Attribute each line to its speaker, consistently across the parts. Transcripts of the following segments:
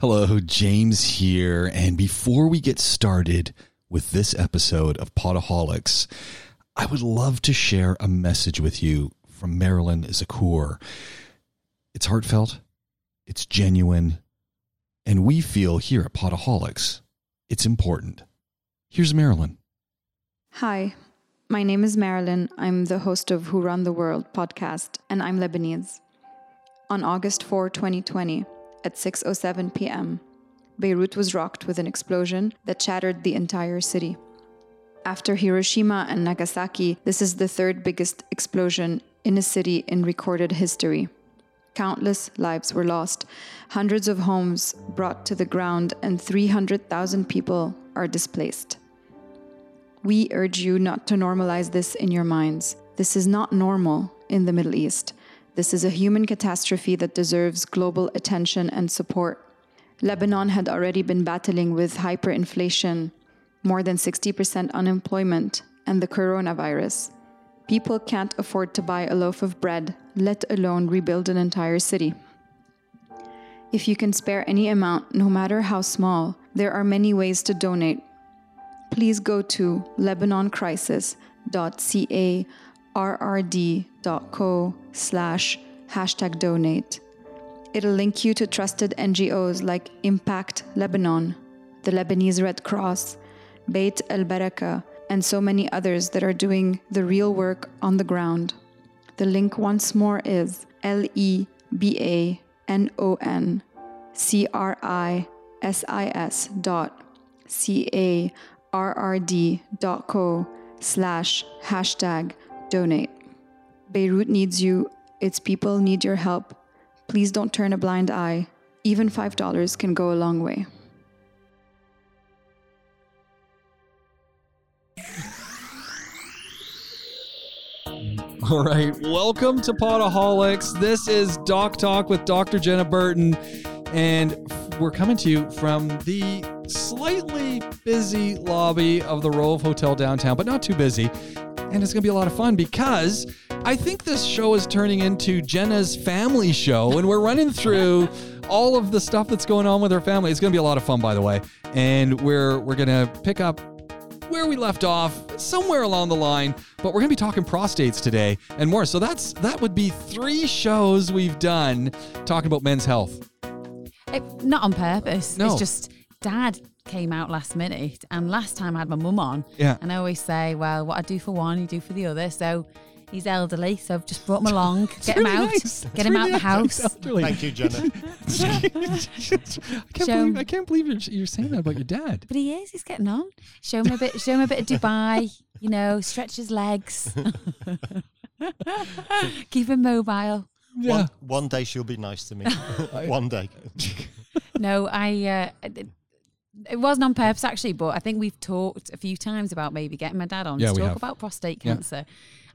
Speaker 1: Hello, James here. And before we get started with this episode of Podaholics, I would love to share a message with you from Marilyn Zakur. It's heartfelt, it's genuine, and we feel here at Podaholics it's important. Here's Marilyn.
Speaker 2: Hi, my name is Marilyn. I'm the host of Who Run the World podcast, and I'm Lebanese. On August 4, 2020, at 6:07 p.m., Beirut was rocked with an explosion that shattered the entire city. After Hiroshima and Nagasaki, this is the third biggest explosion in a city in recorded history. Countless lives were lost, hundreds of homes brought to the ground, and 300,000 people are displaced. We urge you not to normalize this in your minds. This is not normal in the Middle East. This is a human catastrophe that deserves global attention and support. Lebanon had already been battling with hyperinflation, more than 60% unemployment, and the coronavirus. People can't afford to buy a loaf of bread, let alone rebuild an entire city. If you can spare any amount, no matter how small, there are many ways to donate. Please go to lebanoncrisis.carrd.co slash hashtag donate. It'll link you to trusted NGOs like Impact Lebanon, the Lebanese Red Cross, Beit El Baraka, and so many others that are doing the real work on the ground. The link once more is L E B A N O N C R I S I S dot C A R R D dot co slash hashtag donate. Beirut needs you, its people need your help. Please don't turn a blind eye. Even $5 can go a long way.
Speaker 1: All right, welcome to Podaholics. This is Doc Talk with Dr. Jenna Burton, and we're coming to you from the slightly busy lobby of the Rove Hotel downtown, but not too busy. And it's going to be a lot of fun because I think this show is turning into Jenna's family show, and we're running through all of the stuff that's going on with her family. It's going to be a lot of fun, by the way, and we're we're going to pick up where we left off somewhere along the line but we're going to be talking prostates today and more so that's that would be three shows we've done talking about men's health
Speaker 3: It, not on purpose.
Speaker 1: No.
Speaker 3: It's just dad came out last minute, and last time I had my mum on.
Speaker 1: Yeah.
Speaker 3: And I always say, well, what I do for one, you do for the other. So he's elderly, so I've just brought him along, get him out,
Speaker 1: nice.
Speaker 3: get
Speaker 1: That's
Speaker 3: him
Speaker 1: really
Speaker 3: out the house.
Speaker 1: Elderly.
Speaker 4: Thank you, Jenna.
Speaker 1: I can't
Speaker 3: Show-
Speaker 1: believe I can't believe you're, you're saying that about your dad.
Speaker 3: But he is, he's getting on. Show him a bit, show him a bit of Dubai. You know, stretch his legs, keep him mobile.
Speaker 1: Yeah.
Speaker 4: One, one day she'll be nice to me. one day.
Speaker 3: No, I. Uh, it- it wasn't on purpose actually, but I think we've talked a few times about maybe getting my dad on
Speaker 1: Yeah,
Speaker 3: to talk
Speaker 1: have.
Speaker 3: about prostate
Speaker 1: Yeah.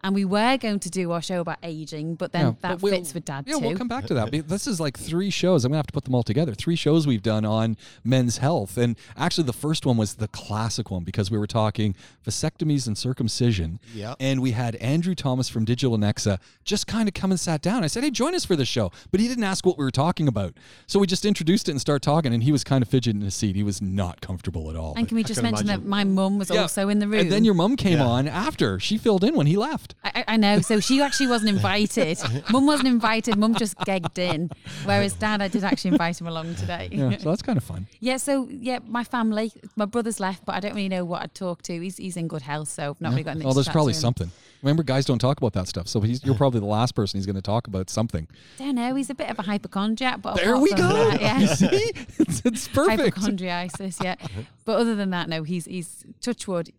Speaker 3: Cancer. And we were going to do our show about aging, but then
Speaker 1: Yeah,
Speaker 3: that
Speaker 1: but we'll-
Speaker 3: fits with dad
Speaker 1: Yeah,
Speaker 3: too.
Speaker 1: we'll come back to that. This is like three shows. I'm gonna have to put them all together. Three shows we've done on men's health, and actually the first one was the classic one because we were talking vasectomies and circumcision.
Speaker 4: Yeah.
Speaker 1: And we had Andrew Thomas from Digital Anexa just kind of come and sat down. I said, "Hey, join us for the show," but he didn't ask what we were talking about. So we just introduced it and started talking, and he was kind of fidgeting in his seat. He was not comfortable at all.
Speaker 3: and can we just
Speaker 4: can
Speaker 3: mention that my mum was
Speaker 1: Yeah.
Speaker 3: also in the room?
Speaker 1: And then your mum came
Speaker 4: Yeah.
Speaker 1: on after. She filled in when he left.
Speaker 3: I, I- I know. So she actually wasn't invited. Mum wasn't invited. Mum just gegged in. Whereas dad, I did actually invite him along today.
Speaker 1: Yeah, so that's kind of fun.
Speaker 3: Yeah, so yeah, my family, my brother's left, but I don't really know what I'd talk to. He's he's in good health, so I've not really got anything.
Speaker 1: Oh,
Speaker 3: to
Speaker 1: there's
Speaker 3: chat
Speaker 1: probably something. Remember, guys don't talk about that stuff. So he's, you're probably the last person he's going to talk about something.
Speaker 3: I don't know. He's a bit of a hypochondriac, but
Speaker 1: There we go.
Speaker 3: that, yeah.
Speaker 1: You see, it's, it's perfect.
Speaker 3: Hypochondriasis, yeah. But other than that, no, he's he's touch wood.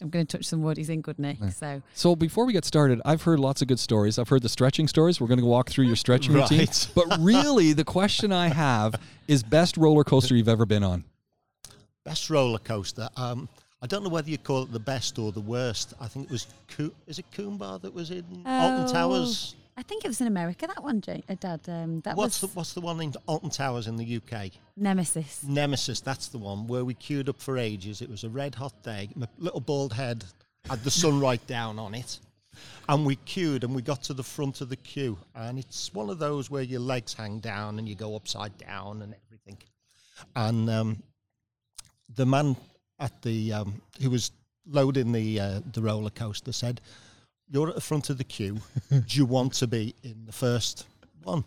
Speaker 3: I'm going to touch some wood. He's in good nick. So
Speaker 1: So before we get started, I've heard lots of good stories. I've heard the stretching stories. We're going to walk through your stretching routine. But really, the question I have is best roller coaster you've ever been on.
Speaker 4: Best roller coaster. Um, I don't know whether you call it the best or the worst. I think it was, Coo- is it Kumba that was in Alton
Speaker 3: Oh,
Speaker 4: Towers?
Speaker 3: I think it was in America that one, Jay, uh, Dad. Um, that
Speaker 4: What's the, what's the one in Alton Towers in the UK?
Speaker 3: Nemesis.
Speaker 4: Nemesis, that's the one where we queued up for ages. It was a red hot day. My little bald head had the sun right down on it. And we queued and we got to the front of the queue. And it's one of those where your legs hang down and you go upside down and everything. and um, the man at the um, who was loading the uh, the roller coaster said, "You're at the front of the queue. Do you want to be in the first one?"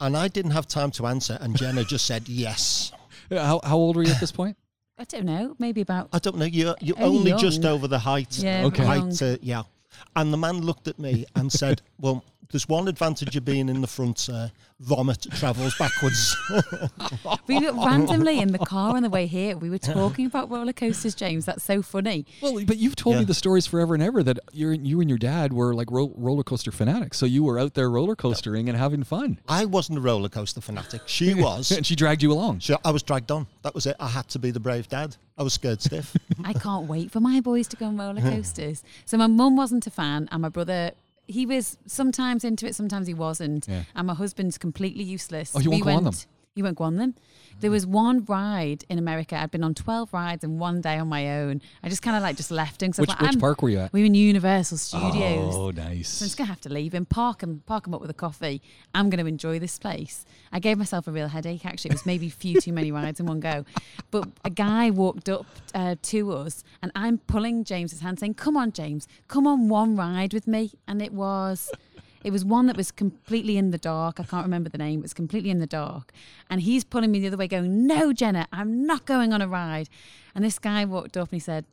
Speaker 4: And I didn't have time to answer, and Jenna just said yes.
Speaker 1: How, how old were you at this point?
Speaker 3: I don't know, maybe about.
Speaker 4: I don't know. You're you're
Speaker 3: Only
Speaker 4: only just over the height.
Speaker 3: Yeah,
Speaker 1: Okay.
Speaker 4: height. Uh, yeah. And the man looked at me and said, "Well, there's one advantage of being in the front. Uh, vomit travels backwards."
Speaker 3: We were randomly in the car on the way here. We were talking about roller coasters, James. That's so funny.
Speaker 1: Well, but you've told me the stories forever and ever that you're, you and your dad were like ro- roller coaster fanatics. So you were out there roller coastering and having fun.
Speaker 4: I wasn't a roller coaster fanatic. She was.
Speaker 1: And she dragged you along.
Speaker 4: So I was dragged on. That was it. I had to be the brave dad. I was scared stiff.
Speaker 3: I can't wait for my boys to go on roller coasters. So my mum wasn't a fan, and my brother. He was sometimes into it, sometimes he wasn't.
Speaker 1: Yeah.
Speaker 3: And my husband's completely useless.
Speaker 1: Oh, you won't go on them?
Speaker 3: You won't go on them. There was one ride in America. I'd been on 12 rides and one day on my own. I just kind of like just left him. 'cause I was
Speaker 1: Which,
Speaker 3: like,
Speaker 1: which park were you at?
Speaker 3: We were in Universal Studios.
Speaker 1: Oh,
Speaker 3: So I'm just gonna have to leave him, park him, park him up with a coffee. I'm gonna enjoy this place. I gave myself a real headache. Actually, it was maybe a few too many rides in one go. But a guy walked up uh, to us, and I'm pulling James's hand, saying, "Come on, James, come on one ride with me." And it was. It was one that was completely in the dark. I can't remember the name. It was completely in the dark. And he's pulling me the other way, going, No, Jenna, I'm not going on a ride. And this guy walked up and he said,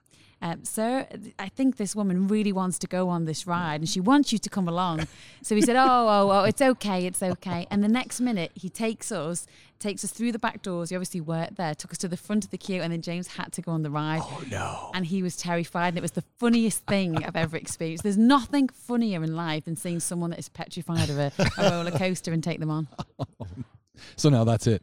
Speaker 3: um, Sir, I think this woman really wants to go on this ride and she wants you to come along. So he said, Oh, oh, oh, it's okay, it's okay. And the next minute, he takes us, takes us through the back doors. He obviously worked there, took us to the front of the queue, and then James had to go on the ride. Oh, no. And he was terrified. And it was the funniest thing I've ever experienced. There's nothing funnier in life than seeing someone that is petrified of a, a roller coaster and take them on.
Speaker 1: So now that's it.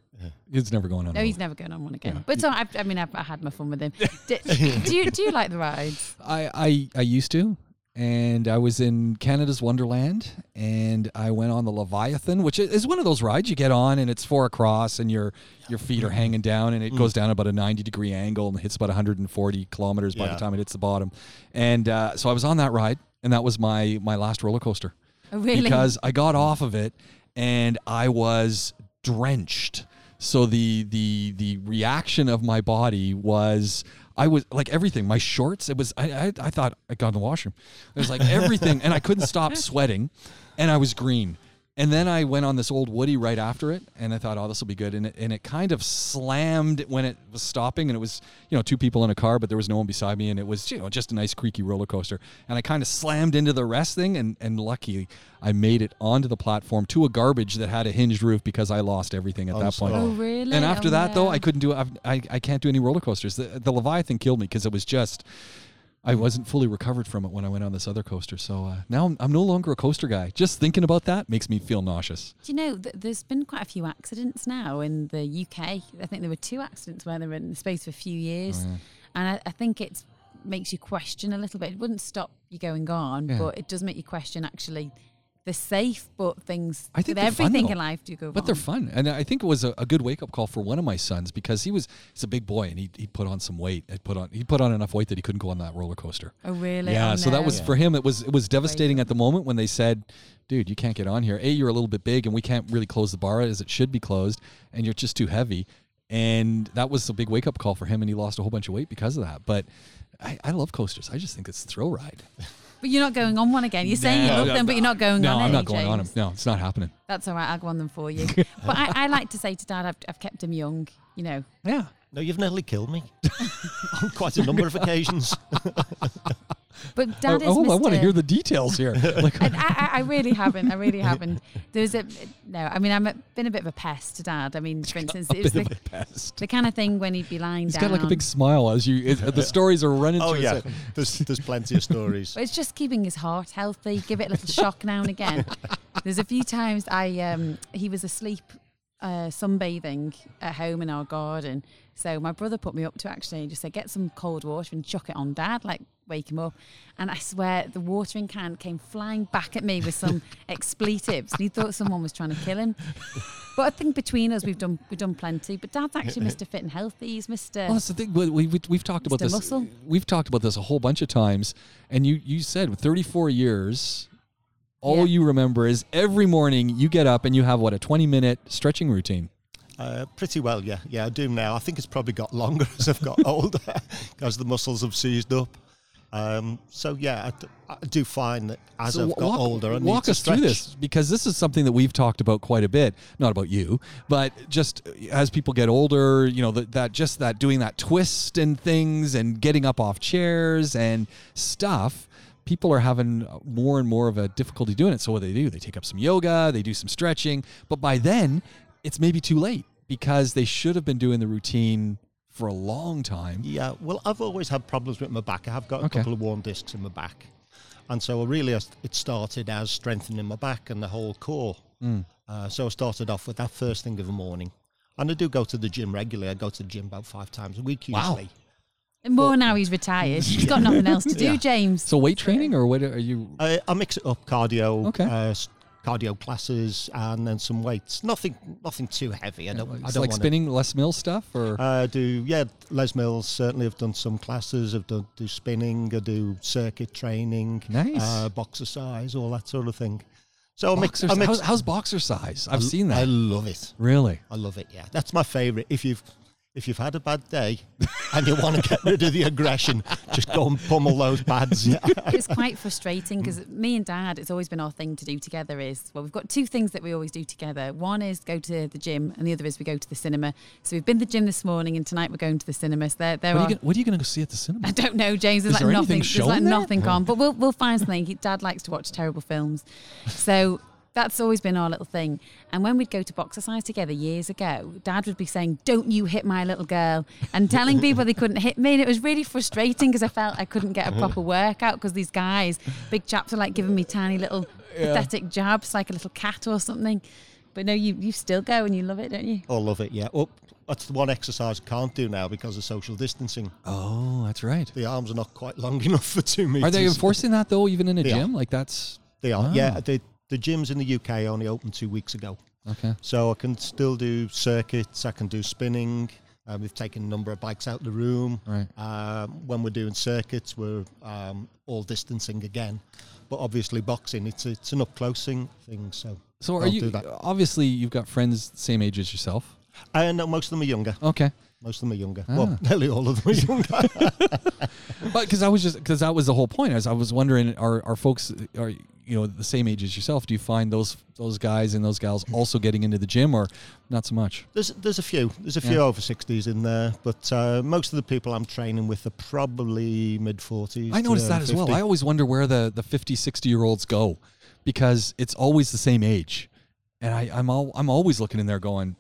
Speaker 1: It's never going on.
Speaker 3: No,
Speaker 1: a
Speaker 3: he's never going on one again. But so I, I mean, I've, I had my fun with him. Do, do you do you like the rides?
Speaker 1: I, I I used to, and I was in Canada's Wonderland, and I went on the Leviathan, which is one of those rides you get on, and it's four across, and your your feet are hanging down, and it goes down about a ninety degree angle and hits about 140 kilometers by the time it hits the bottom, and uh, so I was on that ride, and that was my my last roller coaster
Speaker 3: Oh, really?
Speaker 1: because I got off of it and I was drenched. So the the the reaction of my body was I was like everything. My shorts. It was. I I, I thought I got in the washroom. It was like everything, and I couldn't stop sweating, and I was green. And then I went on this old Woody right after it, and I thought, oh, this will be good. And it, and it kind of slammed when it was stopping, and it was, you know, two people in a car, but there was no one beside me, and it was, you know, just a nice creaky roller coaster. And I kind of slammed into the rest thing, and and lucky I made it onto the platform to a garbage that had a hinged roof because I lost everything at
Speaker 4: Oh,
Speaker 1: that point.
Speaker 3: oh, really?
Speaker 1: And after
Speaker 3: Oh,
Speaker 1: that, though. I couldn't do. I've, I I can't do any roller coasters. The, the Leviathan killed me because it was just. I wasn't fully recovered from it when I went on this other coaster. So uh, now I'm, I'm no longer a coaster guy. Just thinking about that makes me feel nauseous.
Speaker 3: Do you know th- there's been quite a few accidents now in the UK? I think there were two accidents where they were in the space for a few years,
Speaker 1: Oh,
Speaker 3: and I, I think it makes you question a little bit. It wouldn't stop you going on,
Speaker 1: Yeah.
Speaker 3: but it does make you question actually. They're safe, but things
Speaker 1: I think
Speaker 3: with
Speaker 1: they're fun,
Speaker 3: everything in life do go wrong.
Speaker 1: But they're fun, and I think it was a, a good wake up call for one of my sons because he was he's a big boy and he he put on some weight. He put on he put on enough weight that he couldn't go on that roller coaster.
Speaker 3: Oh really?
Speaker 1: Yeah,
Speaker 3: Oh,
Speaker 1: so that
Speaker 3: no.
Speaker 1: was for him. It was it was devastating at the moment when they said, "Dude, you can't get on here. A, you're a little bit big, and we can't really close the bar as it should be closed, and you're just too heavy." And that was a big wake up call for him, and he lost a whole bunch of weight because of that. But I, I love coasters. I just think it's a thrill ride.
Speaker 3: But you're not going on one again. You're saying you
Speaker 1: No,
Speaker 3: love
Speaker 1: no,
Speaker 3: them, but you're not going
Speaker 1: no,
Speaker 3: on No,
Speaker 1: I'm
Speaker 3: it,
Speaker 1: not going on them. No, it's not happening.
Speaker 3: That's all right. I'll go on them for you. but I, I like to say to Dad, I've, I've kept him young. You know,
Speaker 1: Yeah.
Speaker 4: no, you've nearly killed me on quite a number of occasions.
Speaker 3: but Dad
Speaker 1: oh,
Speaker 3: is.
Speaker 1: oh, I want to hear the details here. like,
Speaker 3: I, I, I really haven't. I really haven't. There's a no. I mean, I've been a bit of a pest to Dad. I mean, for instance,
Speaker 1: a
Speaker 3: it's the,
Speaker 1: of a pest.
Speaker 3: the kind of thing when he'd be lying
Speaker 1: He's
Speaker 3: down.
Speaker 1: got like a big smile as you it, the stories are running
Speaker 4: oh
Speaker 1: through
Speaker 4: yeah,
Speaker 1: head.
Speaker 4: there's there's plenty of stories.
Speaker 3: But it's just keeping his heart healthy. Give it a little shock now and again. There's a few times I um, he was asleep uh, sunbathing at home in our garden. So my brother put me up to actually just say get some cold water and chuck it on dad, like wake him up. And I swear the watering can came flying back at me with some expletives. And he thought someone was trying to kill him. But I think between us we've done we've done plenty. But dad's actually Mr. Fit and Healthy. He's Mr.
Speaker 1: Well, that's the thing. We, we, we've talked about
Speaker 3: Mr.
Speaker 1: this.
Speaker 3: Muscle.
Speaker 1: We've talked about this a whole bunch of times, and you you said with 34 years, all
Speaker 3: Yeah.
Speaker 1: you remember is every morning you get up and you have what a 20 minute stretching routine.
Speaker 4: Uh, pretty well, yeah. Yeah, I do now. I think it's probably got longer as I've got older because the muscles have seized up. Um, so yeah, I d- I, do find that as
Speaker 1: So
Speaker 4: I've got
Speaker 1: walk,
Speaker 4: older, I
Speaker 1: walk us through this because this is something that we've talked about quite a bit. Not about you, but just as people get older, you know, that, that just that doing that twist and things and getting up off chairs and stuff. People are having more and more of a difficulty doing it. So what do they do? They take up some yoga, they do some stretching, but by then it's maybe too late because they should have been doing the routine for a long time.
Speaker 4: Yeah, well, I've always had problems with my back. I have got a
Speaker 1: Okay.
Speaker 4: couple of worn discs in my back, and so I really it started as strengthening my back and the whole core.
Speaker 1: Mm.
Speaker 4: Uh, so I started off with that first thing of the morning, and I do go to the gym regularly. I go to the gym about five times a week
Speaker 1: Wow.
Speaker 4: usually.
Speaker 3: And more now he's retired. He's got nothing else to do,
Speaker 4: Yeah.
Speaker 3: James.
Speaker 1: So weight training or what are you?
Speaker 4: I, I mix it up: cardio,
Speaker 1: Okay.
Speaker 4: uh, s- cardio classes, and then some weights. Nothing, nothing too heavy. I don't. I
Speaker 1: It's
Speaker 4: don't
Speaker 1: like
Speaker 4: wanna,
Speaker 1: spinning Les Mills stuff or
Speaker 4: I do, yeah. Les Mills certainly have done some classes. I've done do spinning. I do circuit training,
Speaker 1: Nice.
Speaker 4: uh, boxercise, all that sort of thing. So I mix. I mix
Speaker 1: how's, how's boxercise? I've seen that.
Speaker 4: I love it.
Speaker 1: really?
Speaker 4: I love it. Yeah, that's my favourite. If you've if you've had a bad day and you want to get rid of the aggression, just go and pummel those pads. Yeah.
Speaker 3: it's quite frustrating because me and dad it's always been our thing to do together is well we've got two things that we always do together one is go to the gym and the other is we go to the cinema so we've been to the gym this morning and tonight we're going to the cinema so there, there
Speaker 1: What are,
Speaker 3: are
Speaker 1: you gonna, what are you going to go see at the cinema?
Speaker 3: I don't know, James. There's
Speaker 1: Is
Speaker 3: like
Speaker 1: there
Speaker 3: nothing.
Speaker 1: anything
Speaker 3: There's like
Speaker 1: shown there?
Speaker 3: nothing on, but we'll we'll find something. Dad likes to watch terrible films, so that's always been our little thing. And when we'd go to boxercise together years ago, Dad would be saying, "Don't you hit my little girl," and telling people they couldn't hit me, and it was really frustrating because I felt I couldn't get a proper uh-huh. workout because these guys, big chaps, are like giving me tiny little pathetic jabs, like a little cat or something. But no, you you still go and you love it, don't you?
Speaker 4: I love it. Yeah. Oh, that's the one exercise I can't do now because of social distancing.
Speaker 1: Oh, that's right.
Speaker 4: The arms are not quite long enough for two meters.
Speaker 1: Are they enforcing that though, even in a
Speaker 4: They are.
Speaker 1: gym? Like that's
Speaker 4: They are.
Speaker 1: Wow.
Speaker 4: Yeah. Ah. The the gyms in the UK only opened two weeks ago,
Speaker 1: okay.
Speaker 4: so I can still do circuits. I can do spinning. Um, we've taken a number of bikes out of the room.
Speaker 1: Right.
Speaker 4: Um, when we're doing circuits, we're um, all distancing again. But obviously, boxing it's it's an up close thing. so
Speaker 1: So are
Speaker 4: I'll
Speaker 1: you?
Speaker 4: do that.
Speaker 1: Obviously, you've got friends the same age as yourself.
Speaker 4: and no, most of them are younger.
Speaker 1: Okay.
Speaker 4: Most of them are younger.
Speaker 1: Ah.
Speaker 4: Well, nearly all of them are younger.
Speaker 1: But because I was just because that was the whole point. As I was wondering, are are folks are you know the same age as yourself? Do you find those those guys and those gals also getting into the gym, or not so much?
Speaker 4: There's there's a few there's a few
Speaker 1: Yeah.
Speaker 4: over sixties in there, but uh, most of the people I'm training with are probably mid forties.
Speaker 1: I noticed that as well. I always wonder where the the 50, 60 year olds go because it's always the same age. And I, I'm all, I'm always looking in there going,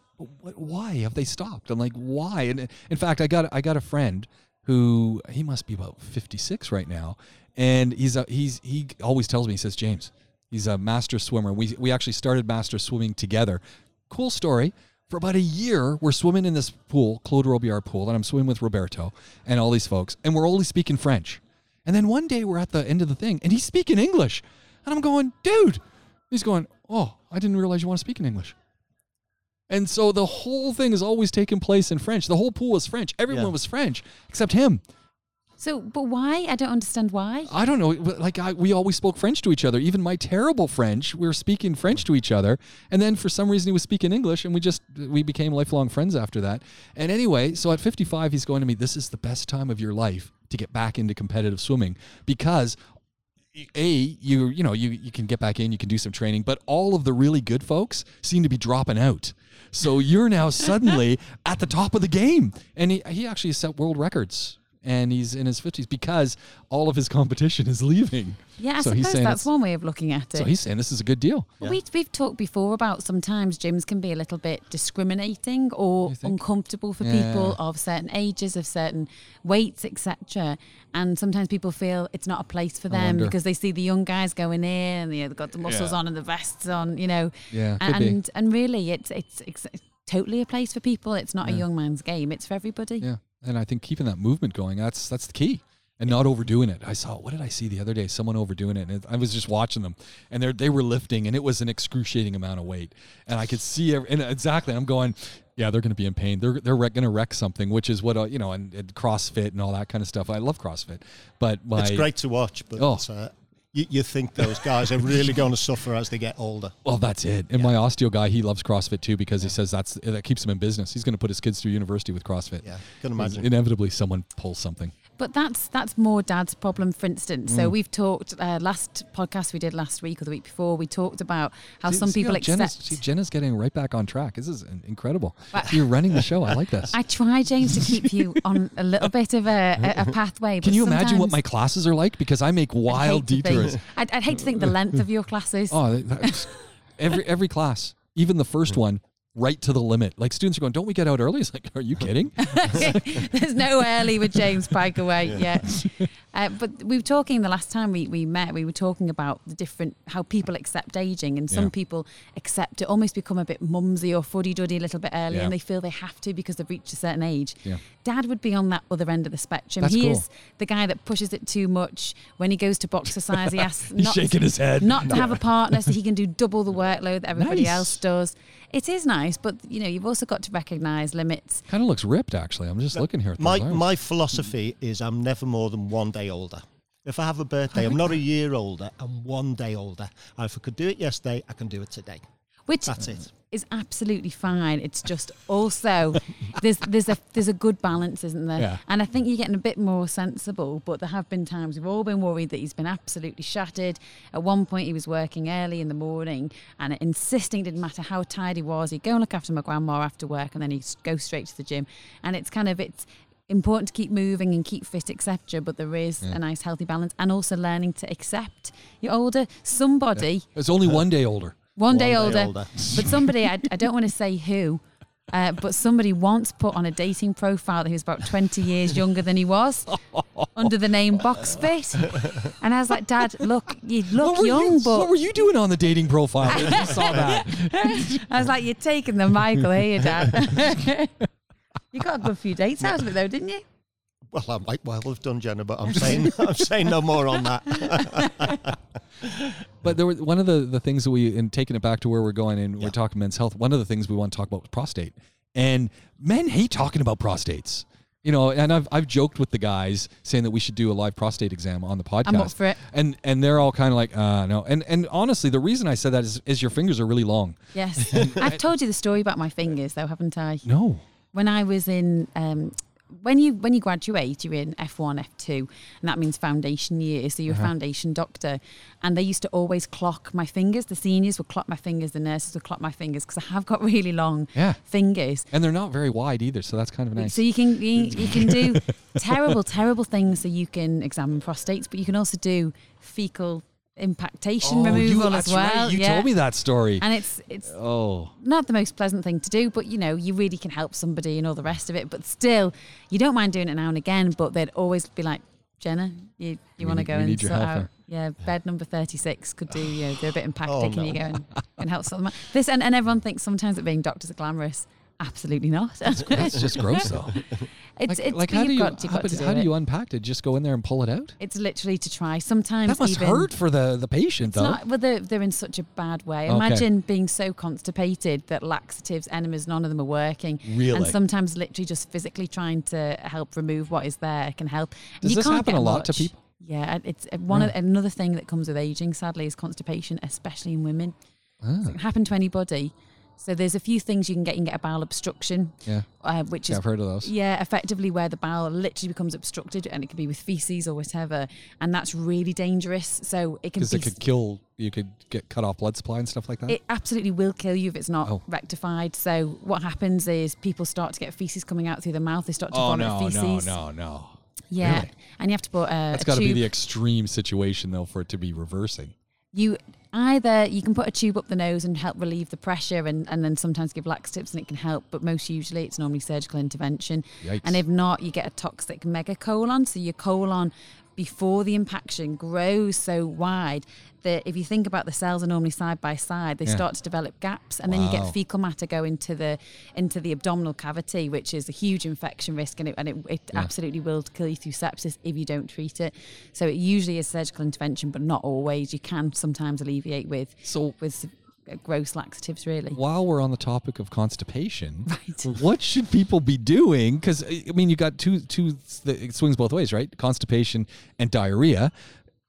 Speaker 1: why have they stopped? I'm like, why? And in fact, I got I got a friend who he must be about 56 right now, and he's a, he's he always tells me he says James, he's a master swimmer. We we actually started master swimming together. Cool story. For about a year, we're swimming in this pool, Claude Robillard pool, and I'm swimming with Roberto and all these folks, and we're only speaking French. And then one day we're at the end of the thing, and he's speaking English, and I'm going, dude. He's going, oh, I didn't realize you want to speak in English. And so the whole thing is always taking place in French. The whole pool was French. Everyone
Speaker 4: Yeah.
Speaker 1: was French except him.
Speaker 3: So, but why? I don't understand why.
Speaker 1: I don't know. Like I, we always spoke French to each other. Even my terrible French, we were speaking French to each other. And then for some reason he was speaking English, and we just we became lifelong friends after that. And anyway, so at 55, he's going to me. This is the best time of your life to get back into competitive swimming because a you you know you you can get back in, you can do some training, but all of the really good folks seem to be dropping out. So you're now suddenly at the top of the game, and he he actually set world records. And he's in his fifties because all of his competition is leaving.
Speaker 3: Yeah, I
Speaker 1: So he's
Speaker 3: suppose
Speaker 1: saying
Speaker 3: that's one way of looking at it.
Speaker 1: So he's saying this is a good deal.
Speaker 3: But we, we've talked before about sometimes gyms can be a little bit discriminating or uncomfortable for
Speaker 1: Yeah.
Speaker 3: people of certain ages, of certain weights, etc. And sometimes people feel it's not a place for them because they see the young guys going in and you know, they've got the muscles
Speaker 1: Yeah.
Speaker 3: on and the vests on, you know.
Speaker 1: Yeah, could
Speaker 3: and and really, it's, it's it's totally a place for people. It's not a young man's game. It's for everybody.
Speaker 1: Yeah, and I think keeping that movement going that's that's the key, and not overdoing it. I saw what did I see the other day? Someone overdoing it, and it, I was just watching them, and they they were lifting, and it was an excruciating amount of weight, and I could see every, and exactly. I'm going, yeah, they're going to be in pain. They're they're going to wreck something, which is what uh, you know, and, and CrossFit and all that kind of stuff. I love CrossFit, but my
Speaker 4: it's great to watch, but
Speaker 1: Oh.
Speaker 4: it's, uh, you, you think those guys are really going to suffer as they get older.
Speaker 1: Well, that's it. And my osteo guy, he loves CrossFit too because he says that's that keeps him in business. He's going to put his kids through university with CrossFit.
Speaker 4: Yeah, can
Speaker 1: 'Cause
Speaker 4: imagine.
Speaker 1: Inevitably, someone pulls something.
Speaker 3: But that's that's more dad's problem, for instance. So
Speaker 1: Mm.
Speaker 3: we've talked uh, last podcast we did last week or the week before. We talked about how
Speaker 1: See-
Speaker 3: some
Speaker 1: see
Speaker 3: people
Speaker 1: how Jenna's,
Speaker 3: accept.
Speaker 1: see, Jenna's getting right back on track. This is incredible.
Speaker 3: Well-
Speaker 1: You're running the show. I like this.
Speaker 3: I try, James, to keep you on a little bit of a, a, a pathway.
Speaker 1: Can
Speaker 3: but
Speaker 1: you imagine what my classes are like? Because I make
Speaker 3: I'd
Speaker 1: wild detours.
Speaker 3: I'd, I'd hate to think the length of your classes.
Speaker 1: Oh, every every class, even the first one, right to the limit. Like students are going, "Don't we get out early?" It's like, "Are you kidding?"
Speaker 3: There's no early with James Pike away yet. Uh, but we were talking the last time we, we met, we were talking about the different, how people accept aging. And some
Speaker 1: Yeah.
Speaker 3: people accept it, almost become a bit mumsy or fuddy duddy a little bit early
Speaker 1: Yeah.
Speaker 3: and they feel they have to because they've reached a certain age.
Speaker 1: Yeah.
Speaker 3: Dad would be on that other end of the spectrum.
Speaker 1: That's
Speaker 3: he
Speaker 1: cool.
Speaker 3: is the guy that pushes it too much. When he goes to boxer size, he asks
Speaker 1: He's
Speaker 3: not
Speaker 1: shaking
Speaker 3: to,
Speaker 1: his head.
Speaker 3: not to have a partner so he can do double the workload that everybody
Speaker 1: Nice.
Speaker 3: else does. It is nice, but you know, you've also got to recognise limits.
Speaker 1: kind of looks ripped, actually. I'm just looking here. At
Speaker 4: My
Speaker 1: those
Speaker 4: my philosophy is I'm never more than one day older. If I have a birthday, I'm not a year older. I'm one day older. And if I could do it yesterday, I can do it today.
Speaker 3: Which
Speaker 4: That's it.
Speaker 3: Is absolutely fine. It's just also there's there's a there's a good balance, isn't there?
Speaker 1: Yeah.
Speaker 3: And I think you're getting a bit more sensible. But there have been times we've all been worried that he's been absolutely shattered. At one point, he was working early in the morning and insisting it didn't matter how tired he was, he'd go and look after my grandma after work, and then he'd go straight to the gym. And it's kind of it's important to keep moving and keep fit, etc. But there is a nice healthy balance, and also learning to accept you're older. Somebody.
Speaker 1: It's only uh, one day older.
Speaker 3: One, day,
Speaker 4: day
Speaker 3: older.
Speaker 4: older.
Speaker 3: But somebody, I, I don't want to say who, uh, but somebody once put on a dating profile that he was about 20 years younger than he was under the name Boxfit. And I was like, Dad, look, you look
Speaker 1: what were
Speaker 3: young,
Speaker 1: you,
Speaker 3: but.
Speaker 1: what were you doing on the dating profile? I just saw that.
Speaker 3: I was like, you're taking the Michael here, Dad. you got a good few dates out of it, though, didn't you?
Speaker 4: Well, I might well have done, Jenna, but I'm saying I'm saying no more on that.
Speaker 1: But there were one of the, the things that we and taking it back to where we're going and we're talking men's health. One of the things we want to talk about was prostate, and men hate talking about prostates. You know, and I've I've joked with the guys saying that we should do a live prostate exam on the podcast.
Speaker 3: I'm up for it.
Speaker 1: And and they're all kind of like, uh, no. And and honestly, the reason I said that is, is your fingers are really long.
Speaker 3: Yes. I've told you the story about my fingers, though, haven't I?
Speaker 1: No.
Speaker 3: when I was in um, when you when you graduate, you're in F one, F two, and that means foundation year. So you're a uh-huh. foundation doctor, and they used to always clock my fingers. The seniors would clock my fingers, the nurses would clock my fingers because I have got really long
Speaker 1: Yeah.
Speaker 3: fingers.
Speaker 1: And they're not very wide either, so that's kind of nice.
Speaker 3: So you can you, you can do terrible, terrible things. So you can examine prostates, but you can also do fecal impactation
Speaker 1: Oh, you-
Speaker 3: removal
Speaker 1: that's
Speaker 3: as well.
Speaker 1: right. You
Speaker 3: yeah.
Speaker 1: told me that story.
Speaker 3: and it's it's
Speaker 1: oh.
Speaker 3: not the most pleasant thing to do, but you know, you really can help somebody and all the rest of it. But still, you don't mind doing it now and again, but they'd always be like, Jenna, you, you want to go and sort out.
Speaker 1: here."
Speaker 3: Yeah, bed number 36 could do, you know, do a bit impacted.
Speaker 4: Oh,
Speaker 3: Can you go and, and help someone? This, and, and everyone thinks sometimes that being doctors are glamorous. Absolutely not.
Speaker 1: That's just gross, though.
Speaker 3: it's,
Speaker 1: Like,
Speaker 3: it's,
Speaker 1: like how do you
Speaker 3: got, you've
Speaker 1: how,
Speaker 3: to
Speaker 1: but
Speaker 3: do
Speaker 1: how do you unpack it? Just go in there and pull it out.
Speaker 3: It's literally to try. Sometimes
Speaker 1: That must
Speaker 3: even,
Speaker 1: hurt for the the patient, though.
Speaker 3: not, well, they're, they're in such a bad way.
Speaker 1: Okay.
Speaker 3: Imagine being so constipated that laxatives, enemas, none of them are working.
Speaker 1: Really?
Speaker 3: And sometimes literally just physically trying to help remove what is there can help. And
Speaker 1: Does
Speaker 3: you
Speaker 1: this
Speaker 3: can't
Speaker 1: happen a lot to people?
Speaker 3: Yeah, it's uh, one of another thing that comes with aging. Sadly, is constipation, especially in women.
Speaker 1: Ah,
Speaker 3: It can happen to anybody. So there's a few things you can get. You can get a bowel obstruction,
Speaker 1: yeah,
Speaker 3: uh, which
Speaker 1: yeah,
Speaker 3: is
Speaker 1: I've heard of those.
Speaker 3: yeah, effectively where the bowel literally becomes obstructed, and it could be with feces or whatever, and that's really dangerous. So it can
Speaker 1: Because it could kill. You could get cut off blood supply and stuff like that.
Speaker 3: it absolutely will kill you if it's not
Speaker 1: Oh.
Speaker 3: rectified. So what happens is people start to get feces coming out through the mouth. They start to
Speaker 1: oh
Speaker 3: vomit
Speaker 1: no,
Speaker 3: feces.
Speaker 1: no, no, no.
Speaker 3: Yeah,
Speaker 1: Really?
Speaker 3: and you have to put a,
Speaker 1: That's got to be the extreme situation though for it to be reversing.
Speaker 3: you either you can put a tube up the nose and help relieve the pressure, and, and then sometimes give laxatives and it can help. But most usually it's normally surgical intervention.
Speaker 1: Yikes.
Speaker 3: And if not, you get a toxic megacolon. So your colon before the impaction grows so wide that if you think about the cells are normally side by side, they
Speaker 1: Yeah.
Speaker 3: start to develop gaps, and then you get fecal matter go into the into the abdominal cavity, which is a huge infection risk, and it and it, it
Speaker 1: Yeah.
Speaker 3: absolutely will kill you through sepsis if you don't treat it. So it usually is surgical intervention, but not always. You can sometimes alleviate with
Speaker 1: So
Speaker 3: with Uh, gross laxatives, really.
Speaker 1: while we're on the topic of constipation,
Speaker 3: Right.
Speaker 1: what should people be doing? Because uh, I mean, you got two two. It swings both ways, right? Constipation and diarrhea.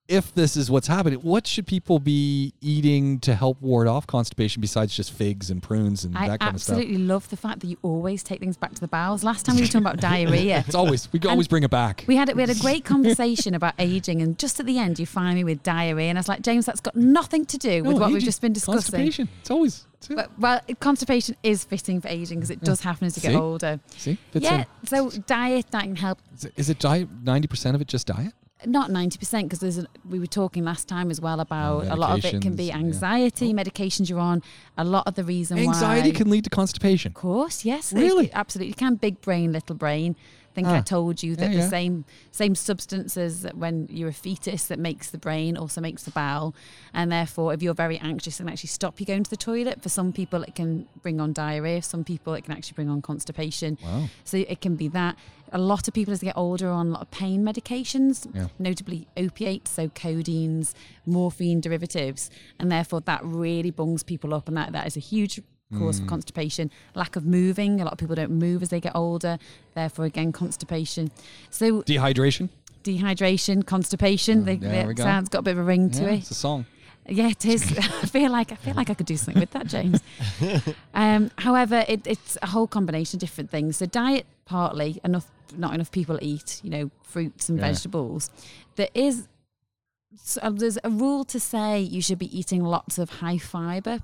Speaker 1: If this is what's happening, what should people be eating to help ward off constipation besides just figs and prunes and
Speaker 3: I
Speaker 1: that kind of stuff?
Speaker 3: I absolutely love the fact that you always take things back to the bowels. Last time we were talking about diarrhea.
Speaker 1: It's always we always bring it back.
Speaker 3: We had we had a great conversation about aging, and just at the end, you find me with diarrhea, and I was like, James, that's got nothing to do with
Speaker 1: No,
Speaker 3: what we've just been discussing.
Speaker 1: Constipation. It's always it's.
Speaker 3: But, well, constipation is fitting for aging because it does happen as you
Speaker 1: See?
Speaker 3: get older.
Speaker 1: see. Fits
Speaker 3: yeah,
Speaker 1: in.
Speaker 3: so diet that can help.
Speaker 1: Is it, is it diet? Ninety percent of it just diet?
Speaker 3: Not ninety percent because there's. We were talking last time as well about a lot of it can be
Speaker 1: medications, yeah.
Speaker 3: anxiety, oh. medications you're on. A lot of the reason why
Speaker 1: Anxiety
Speaker 3: why.
Speaker 1: can lead to constipation.
Speaker 3: Of course, yes.
Speaker 1: Really?
Speaker 3: it absolutely can. Big brain, little brain. I think
Speaker 1: Ah.
Speaker 3: I told you that
Speaker 1: Yeah,
Speaker 3: the
Speaker 1: yeah.
Speaker 3: same same substances that when you're a fetus that makes the brain also makes the bowel, and therefore if you're very anxious, it can actually stop you going to the toilet. For some people, it can bring on diarrhea. For some people, it can actually bring on constipation.
Speaker 1: Wow.
Speaker 3: So it can be that. A lot of people as they get older are on a lot of pain medications,
Speaker 1: Yeah.
Speaker 3: notably opiates, so codeines, morphine derivatives, and therefore that really bungs people up, and that, that is a huge cause
Speaker 1: Mm.
Speaker 3: for constipation. Lack of moving, a lot of people don't move as they get older, therefore again constipation. So
Speaker 1: Dehydration.
Speaker 3: dehydration, constipation, they,
Speaker 1: Mm, there
Speaker 3: they-
Speaker 1: we go.
Speaker 3: sounds got a bit of a ring to it.
Speaker 1: it's a song.
Speaker 3: Yeah, it is. I feel like I feel like I could do something with that, James. Um, however, it, it's a whole combination of different things. So diet, partly enough, not enough people eat, you know, fruits and
Speaker 1: Yeah.
Speaker 3: vegetables. There is so uh, there's a rule to say you should be eating lots of high fiber.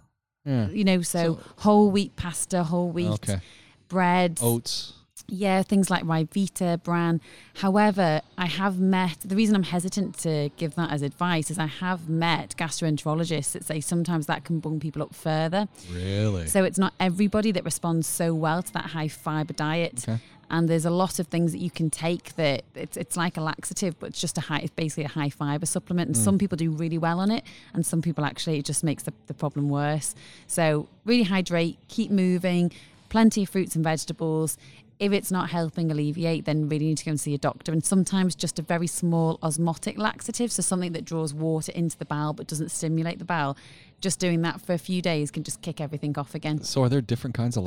Speaker 1: Yeah.
Speaker 3: You know, so, whole wheat pasta, whole wheat
Speaker 1: Okay.
Speaker 3: bread,
Speaker 1: Oats.
Speaker 3: yeah, things like Ryvita, bran. However, I have met the reason I'm hesitant to give that as advice is I have met gastroenterologists that say sometimes that can bung people up further.
Speaker 1: Really?
Speaker 3: So it's not everybody that responds so well to that high fiber diet.
Speaker 1: Okay.
Speaker 3: And there's a lot of things that you can take that it's, it's like a laxative, but it's just a high, it's basically a high fiber supplement. And some people do really well on it, and some people actually it just makes the, the problem worse. So really hydrate, keep moving, plenty of fruits and vegetables. If it's not helping alleviate, then really need to go and see a doctor. And sometimes just a very small osmotic laxative, so something that draws water into the bowel but doesn't stimulate the bowel. Just doing that for a few days can just kick everything off again.
Speaker 1: So are there different kinds of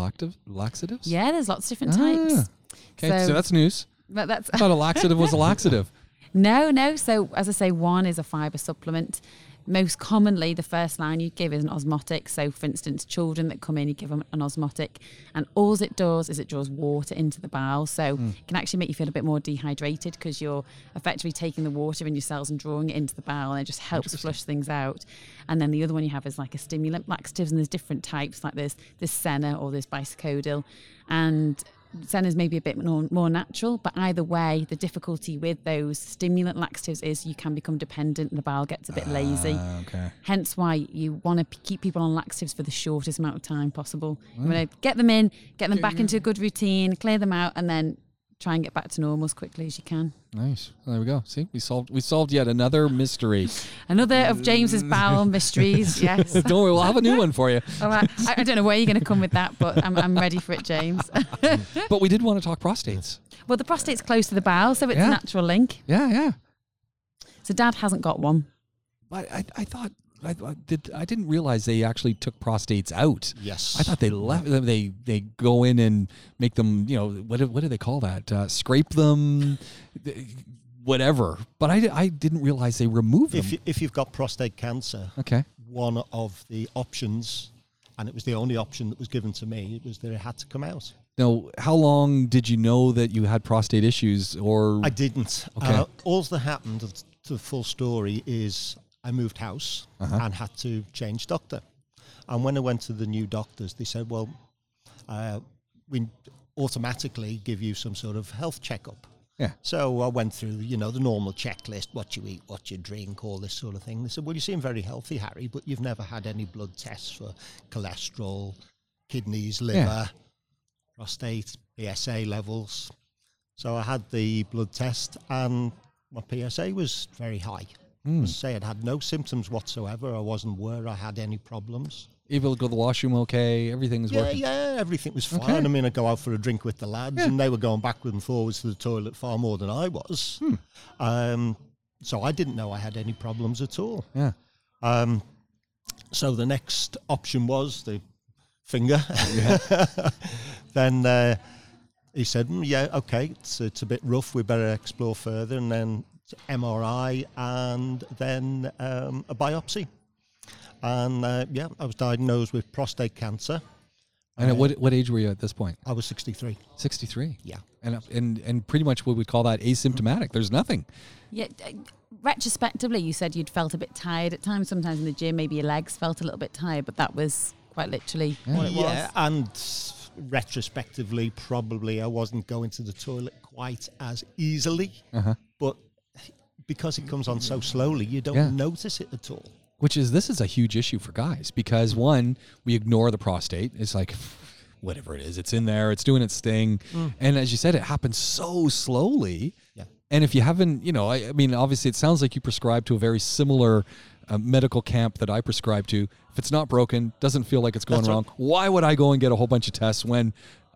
Speaker 1: laxatives?
Speaker 3: Yeah, there's lots of different
Speaker 1: Ah.
Speaker 3: types.
Speaker 1: Okay, so,
Speaker 3: So-
Speaker 1: that's news.
Speaker 3: But that's
Speaker 1: I thought a laxative was a laxative.
Speaker 3: no, no. So as I say, one is a fiber supplement. Most commonly, the first line you give is an osmotic. So, for instance, children that come in, you give them an osmotic, and all it does is it draws water into the bowel. So, hmm. it can actually make you feel a bit more dehydrated because you're effectively taking the water in your cells and drawing it into the bowel, and it just helps flush things out. And then the other one you have is like a stimulant laxatives, and there's different types. Like there's this Senna or there's Bisacodyl, and Senna's maybe a bit more, more natural, but either way, the difficulty with those stimulant laxatives is you can become dependent and the bowel gets a bit ah, lazy.
Speaker 1: Ah, okay.
Speaker 3: Hence why you want to p- keep people on laxatives for the shortest amount of time possible. You want to get them in, get them back mm. into a good routine, clear them out, and then try and get back to normal as quickly as you can.
Speaker 1: Nice. There we go. See, we solved we solved yet another mystery.
Speaker 3: Another of James's bowel mysteries. Yes.
Speaker 1: Don't worry, we'll have a new one for you.
Speaker 3: All right. I, I don't know where you're going to come with that, but I'm, I'm ready for it, James.
Speaker 1: But we did want to talk prostates.
Speaker 3: well, the prostate's close to the bowel, so it's
Speaker 1: Yeah.
Speaker 3: a natural link.
Speaker 1: Yeah, yeah.
Speaker 3: So Dad hasn't got one.
Speaker 1: But I, I thought I, I did I didn't realize they actually took prostates out.
Speaker 4: Yes.
Speaker 1: I thought they left them. They they go in and make them. You know what? do- What do they call that? Uh, scrape them, whatever. But I, I didn't realize they removed them.
Speaker 4: if, you, if you've got prostate cancer,
Speaker 1: okay.
Speaker 4: one of the options, and it was the only option that was given to me, it was that it had to come out.
Speaker 1: Now, how long did you know that you had prostate issues? Or
Speaker 4: I didn't.
Speaker 1: Okay.
Speaker 4: Uh, all that happened to the full story is I moved house
Speaker 1: Uh-huh.
Speaker 4: and had to change doctor. And when I went to the new doctors, they said, well, uh, we automatically give you some sort of health checkup.
Speaker 1: Yeah.
Speaker 4: So I went through, you know, the normal checklist: what you eat, what you drink, all this sort of thing. They said, "Well, you seem very healthy, Harry, but you've never had any blood tests for cholesterol, kidneys, liver, prostate, PSA levels." So I had the blood test, and my PSA was very high. I say, I'd had no symptoms whatsoever. I wasn't aware I had any problems.
Speaker 1: able to go to the washroom okay? Everything's
Speaker 4: Yeah,
Speaker 1: working.
Speaker 4: yeah, everything was fine.
Speaker 1: Okay.
Speaker 4: I mean, I'd go out for a drink with the lads,
Speaker 1: Yeah.
Speaker 4: and they were going backwards and forwards to the toilet far more than I was.
Speaker 1: Hmm.
Speaker 4: Um, so I didn't know I had any problems at all.
Speaker 1: Yeah.
Speaker 4: Um, so the next option was the finger. then uh, he said, "Mm, "Yeah, okay, it's, it's a bit rough. We better explore further." And then MRI, and then um, a biopsy. And uh, yeah, I was diagnosed with prostate cancer.
Speaker 1: And at what what age were you at this point?
Speaker 4: I was 63.
Speaker 1: 63.
Speaker 4: Yeah.
Speaker 1: And and and pretty much what we call that asymptomatic. There's nothing.
Speaker 3: Yeah. uh, Retrospectively, you said you'd felt a bit tired at times. Sometimes in the gym, maybe your legs felt a little bit tired, but that was quite literally what it
Speaker 4: yeah,
Speaker 3: was.
Speaker 4: and retrospectively, probably I wasn't going to the toilet quite as easily.
Speaker 1: Uh-huh.
Speaker 4: But because it comes on so slowly, you don't
Speaker 1: Yeah.
Speaker 4: notice it at all.
Speaker 1: Which is this is a huge issue for guys because one, we ignore the prostate. It's like whatever it is, it's in there, it's doing its thing. And as you said, it happens so slowly.
Speaker 4: Yeah.
Speaker 1: And if you haven't, you know, I, I mean, obviously, it sounds like you prescribe to a very similar uh, medical camp that I prescribe to. If it's not broken, doesn't feel like it's going
Speaker 4: That's right.
Speaker 1: wrong, why would I go and get a whole bunch of tests when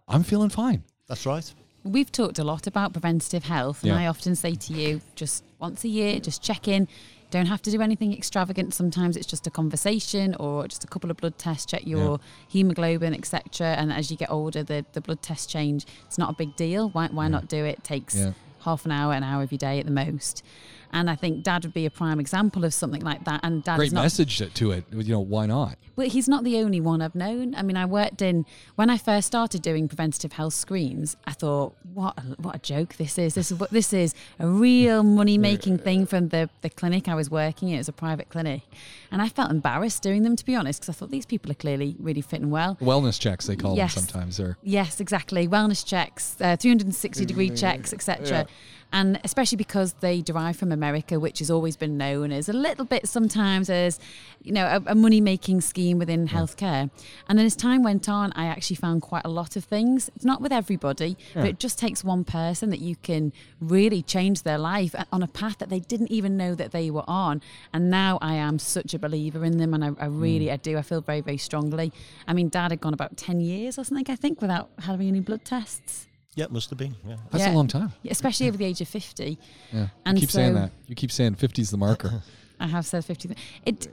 Speaker 1: I'm feeling fine?
Speaker 4: That's right.
Speaker 3: We've talked a lot about preventative health, and
Speaker 1: Yeah.
Speaker 3: I often say to you, just once a year, just check in. Don't have to do anything extravagant. Sometimes it's just a conversation or just a couple of blood tests, check your hemoglobin, etc. And as you get older, the, the blood tests change. It's not a big deal. Why, why not do it? takes
Speaker 1: Yeah.
Speaker 3: half an hour, an hour every day at the most. And I think Dad would be a prime example of something like that. And Dad
Speaker 1: Great
Speaker 3: not
Speaker 1: message to it. You know, why not?
Speaker 3: But he's not the only one I've known. I mean, I worked in when I first started doing preventative health screens. I thought, what, a, what a joke this is. This is what this is a real money making thing from the the clinic I was working in. It was a private clinic, and I felt embarrassed doing them to be honest, because I thought these people are clearly really fit and well.
Speaker 1: Wellness checks, they call
Speaker 3: Yes.
Speaker 1: them sometimes. Or
Speaker 3: Yes, exactly. Wellness checks, uh, 360 degree checks, etc. And especially because they derive from America, which has always been known as a little bit sometimes as, you know, a, a money making scheme within healthcare. And then as time went on, I actually found quite a lot of things. It's not with everybody, but it just takes one person that you can really change their life on a path that they didn't even know that they were on. And now I am such a believer in them, and I, I really, mm. I do. I feel very, very strongly. I mean, Dad had gone about ten years or something, I think, without having any blood tests.
Speaker 4: Yeah, it must have been. Yeah.
Speaker 1: that's
Speaker 3: Yeah.
Speaker 1: a long time.
Speaker 3: Yeah, especially over the age of 50.
Speaker 1: Yeah.
Speaker 3: And
Speaker 1: you keep saying that. You keep saying 50 is the marker.
Speaker 3: I have said 50. It.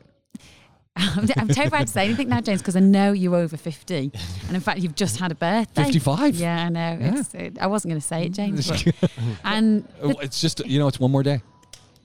Speaker 3: I'm, I'm terrified to say anything now, James, because I know you're over 50. And in fact, you've just had a birthday.
Speaker 1: 55?
Speaker 3: Yeah, I know.
Speaker 1: Yeah.
Speaker 3: It's, it, I wasn't going to say it, James. But, and
Speaker 1: it's just, you know, it's one more day.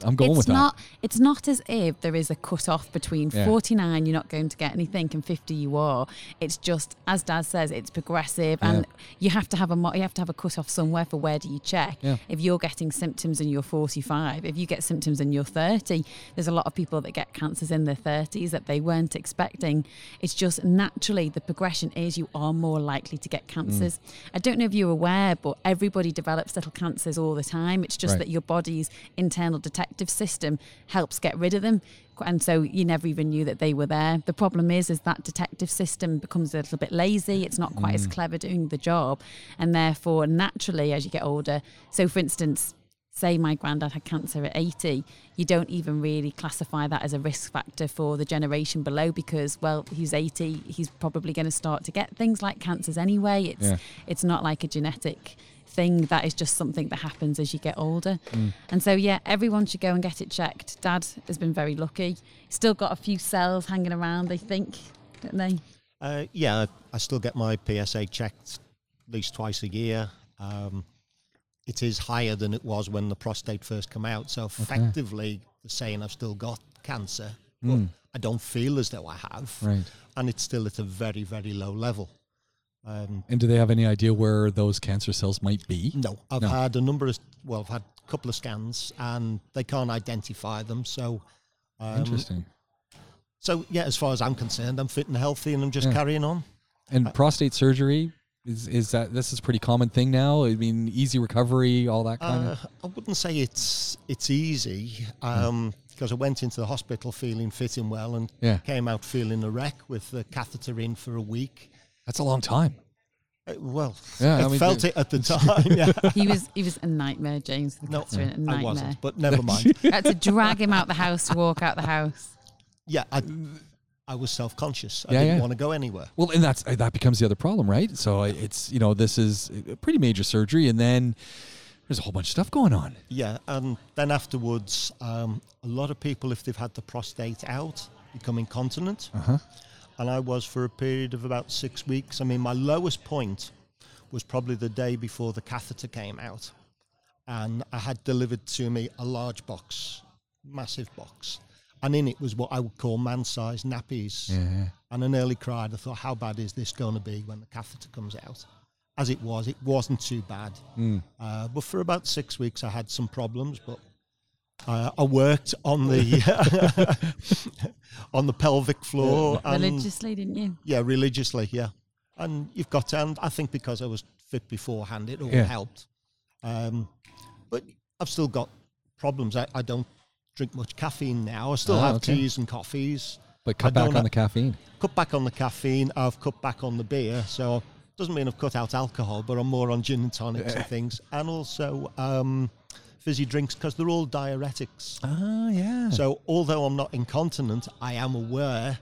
Speaker 1: I'm going
Speaker 3: it's
Speaker 1: with that.
Speaker 3: not it's not as if there is a cut off between
Speaker 1: Yeah.
Speaker 3: 49 you're not going to get anything and 50 you are it's just as dad says it's progressive and you have to have a mo- you have to have a cut off somewhere for where do you check
Speaker 1: Yeah.
Speaker 3: if you're getting symptoms and you're 45 if you get symptoms and you're 30 there's a lot of people that get cancers in their 30s that they weren't expecting it's just naturally the progression is you are more likely to get mm. cancers i don't know if you're aware but everybody develops little cancers all the time it's just
Speaker 1: Right.
Speaker 3: that your body's internal detective system helps get rid of them. And so you never even knew that they were there. The problem is is that detective system becomes a little bit lazy. It's not quite as mm. clever doing the job. And therefore naturally as you get older so for instance say my granddad had cancer at 80 you don't even really classify that as a risk factor for the generation below because well he's 80 he's probably going to start to get things like cancers anyway. It's
Speaker 1: Yeah.
Speaker 3: it's not like a genetic thing that is just something that happens as you get older and so yeah everyone should go and get it checked dad has been very lucky still got a few cells hanging around they think don't they
Speaker 4: Uh, yeah, I still get my PSA checked at least twice a year. Um, it is higher than it was when the prostate first came out. So effectively, they're saying I've still got cancer, but I don't feel as though I have.
Speaker 1: Right.
Speaker 4: And it's still at a very, very low level. Um,
Speaker 1: And do they have any idea where those cancer cells might be?
Speaker 4: no, I've
Speaker 1: No.
Speaker 4: had a number of, well, I've had a couple of scans and they can't identify them. So, um,
Speaker 1: Interesting.
Speaker 4: so yeah, as far as I'm concerned, I'm fit and healthy and I'm just
Speaker 1: Yeah.
Speaker 4: carrying on.
Speaker 1: And prostate surgery is is that this is a pretty common thing now? I mean, easy recovery, all that kind
Speaker 4: Uh,
Speaker 1: of.
Speaker 4: I wouldn't say it's it's easy um, because I went into the hospital feeling fit and well and
Speaker 1: Yeah.
Speaker 4: came out feeling a wreck with the catheter in for a week.
Speaker 1: That's a long time.
Speaker 4: Uh, well,
Speaker 1: Yeah,
Speaker 4: I,
Speaker 1: I mean,
Speaker 4: felt it at the time. Yeah,
Speaker 3: he was he was a nightmare james the
Speaker 4: no,
Speaker 3: cancer, a
Speaker 4: I
Speaker 3: nightmare
Speaker 4: wasn't, but never mind.
Speaker 3: I had to drag him out the house to walk out the house
Speaker 4: Yeah, I, I was self conscious. I
Speaker 1: Yeah,
Speaker 4: didn't
Speaker 1: yeah.
Speaker 4: want to go anywhere.
Speaker 1: Well, and that's that becomes the other problem, right? So it's you know this is a pretty major surgery, and then there's a whole bunch of stuff going on.
Speaker 4: Yeah, and then afterwards, um, a lot of people, if they've had the prostate out, become incontinent.
Speaker 1: Uh huh.
Speaker 4: And I was for a period of about six weeks. I mean, my lowest point was probably the day before the catheter came out, and I had delivered to me a large box, massive box, and in it was what I would call man-sized nappies.
Speaker 1: Yeah.
Speaker 4: And I nearly cried. I thought, how bad is this going to be when the catheter comes out? As it was, it wasn't too bad.
Speaker 1: Mm.
Speaker 4: Uh, but for about six weeks, I had some problems. But uh, I worked on the on the pelvic floor. and-
Speaker 3: Religiously, didn't you?
Speaker 4: yeah, religiously, yeah. And you've got to, and I think because I was fit beforehand, it all
Speaker 1: Yeah.
Speaker 4: helped. Um, but I've still got problems. I, I don't drink much caffeine now. I still
Speaker 1: Ah,
Speaker 4: have
Speaker 1: okay.
Speaker 4: teas and coffees.
Speaker 1: But
Speaker 4: I
Speaker 1: cut back on
Speaker 4: ha-
Speaker 1: the caffeine.
Speaker 4: Cut back on the caffeine. I've cut back on the beer. So doesn't mean I've cut out alcohol, but I'm more on gin and tonics and things, and also um, fizzy drinks because they're all diuretics.
Speaker 1: Ah, yeah.
Speaker 4: So although I'm not incontinent, I am aware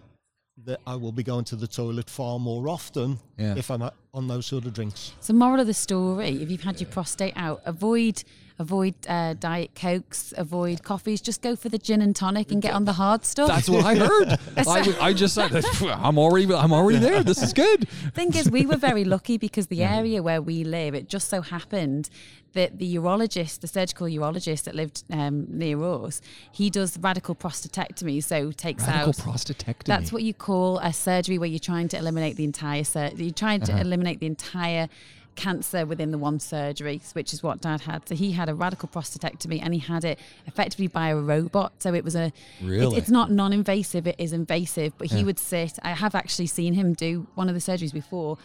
Speaker 4: that I will be going to the toilet far more often
Speaker 1: Yeah.
Speaker 4: if I'm on those sort of drinks.
Speaker 3: So, moral of the story: if you've had your prostate out, avoid avoid uh, diet cokes, avoid coffees. Just go for the gin and tonic and get on the hard stuff.
Speaker 1: That's what I heard. I just said, I'm already, I'm already there. This is good.
Speaker 3: thing is, we were very lucky because the area where we live, it just so happened that the urologist, the surgical urologist that lived um, near us, he does radical prostatectomy, so takes out.
Speaker 1: Radical prostatectomy.
Speaker 3: That's what you call a surgery where you're trying to eliminate the entire sur- you're trying to
Speaker 1: Uh-huh.
Speaker 3: eliminate the entire cancer within the one surgery, which is what Dad had. So he had a radical prostatectomy, and he had it effectively by a robot. So it was a it's-
Speaker 1: Really?
Speaker 3: it's not non-invasive; it is invasive. But he
Speaker 1: Yeah.
Speaker 3: would sit. I have actually seen him do one of the surgeries before,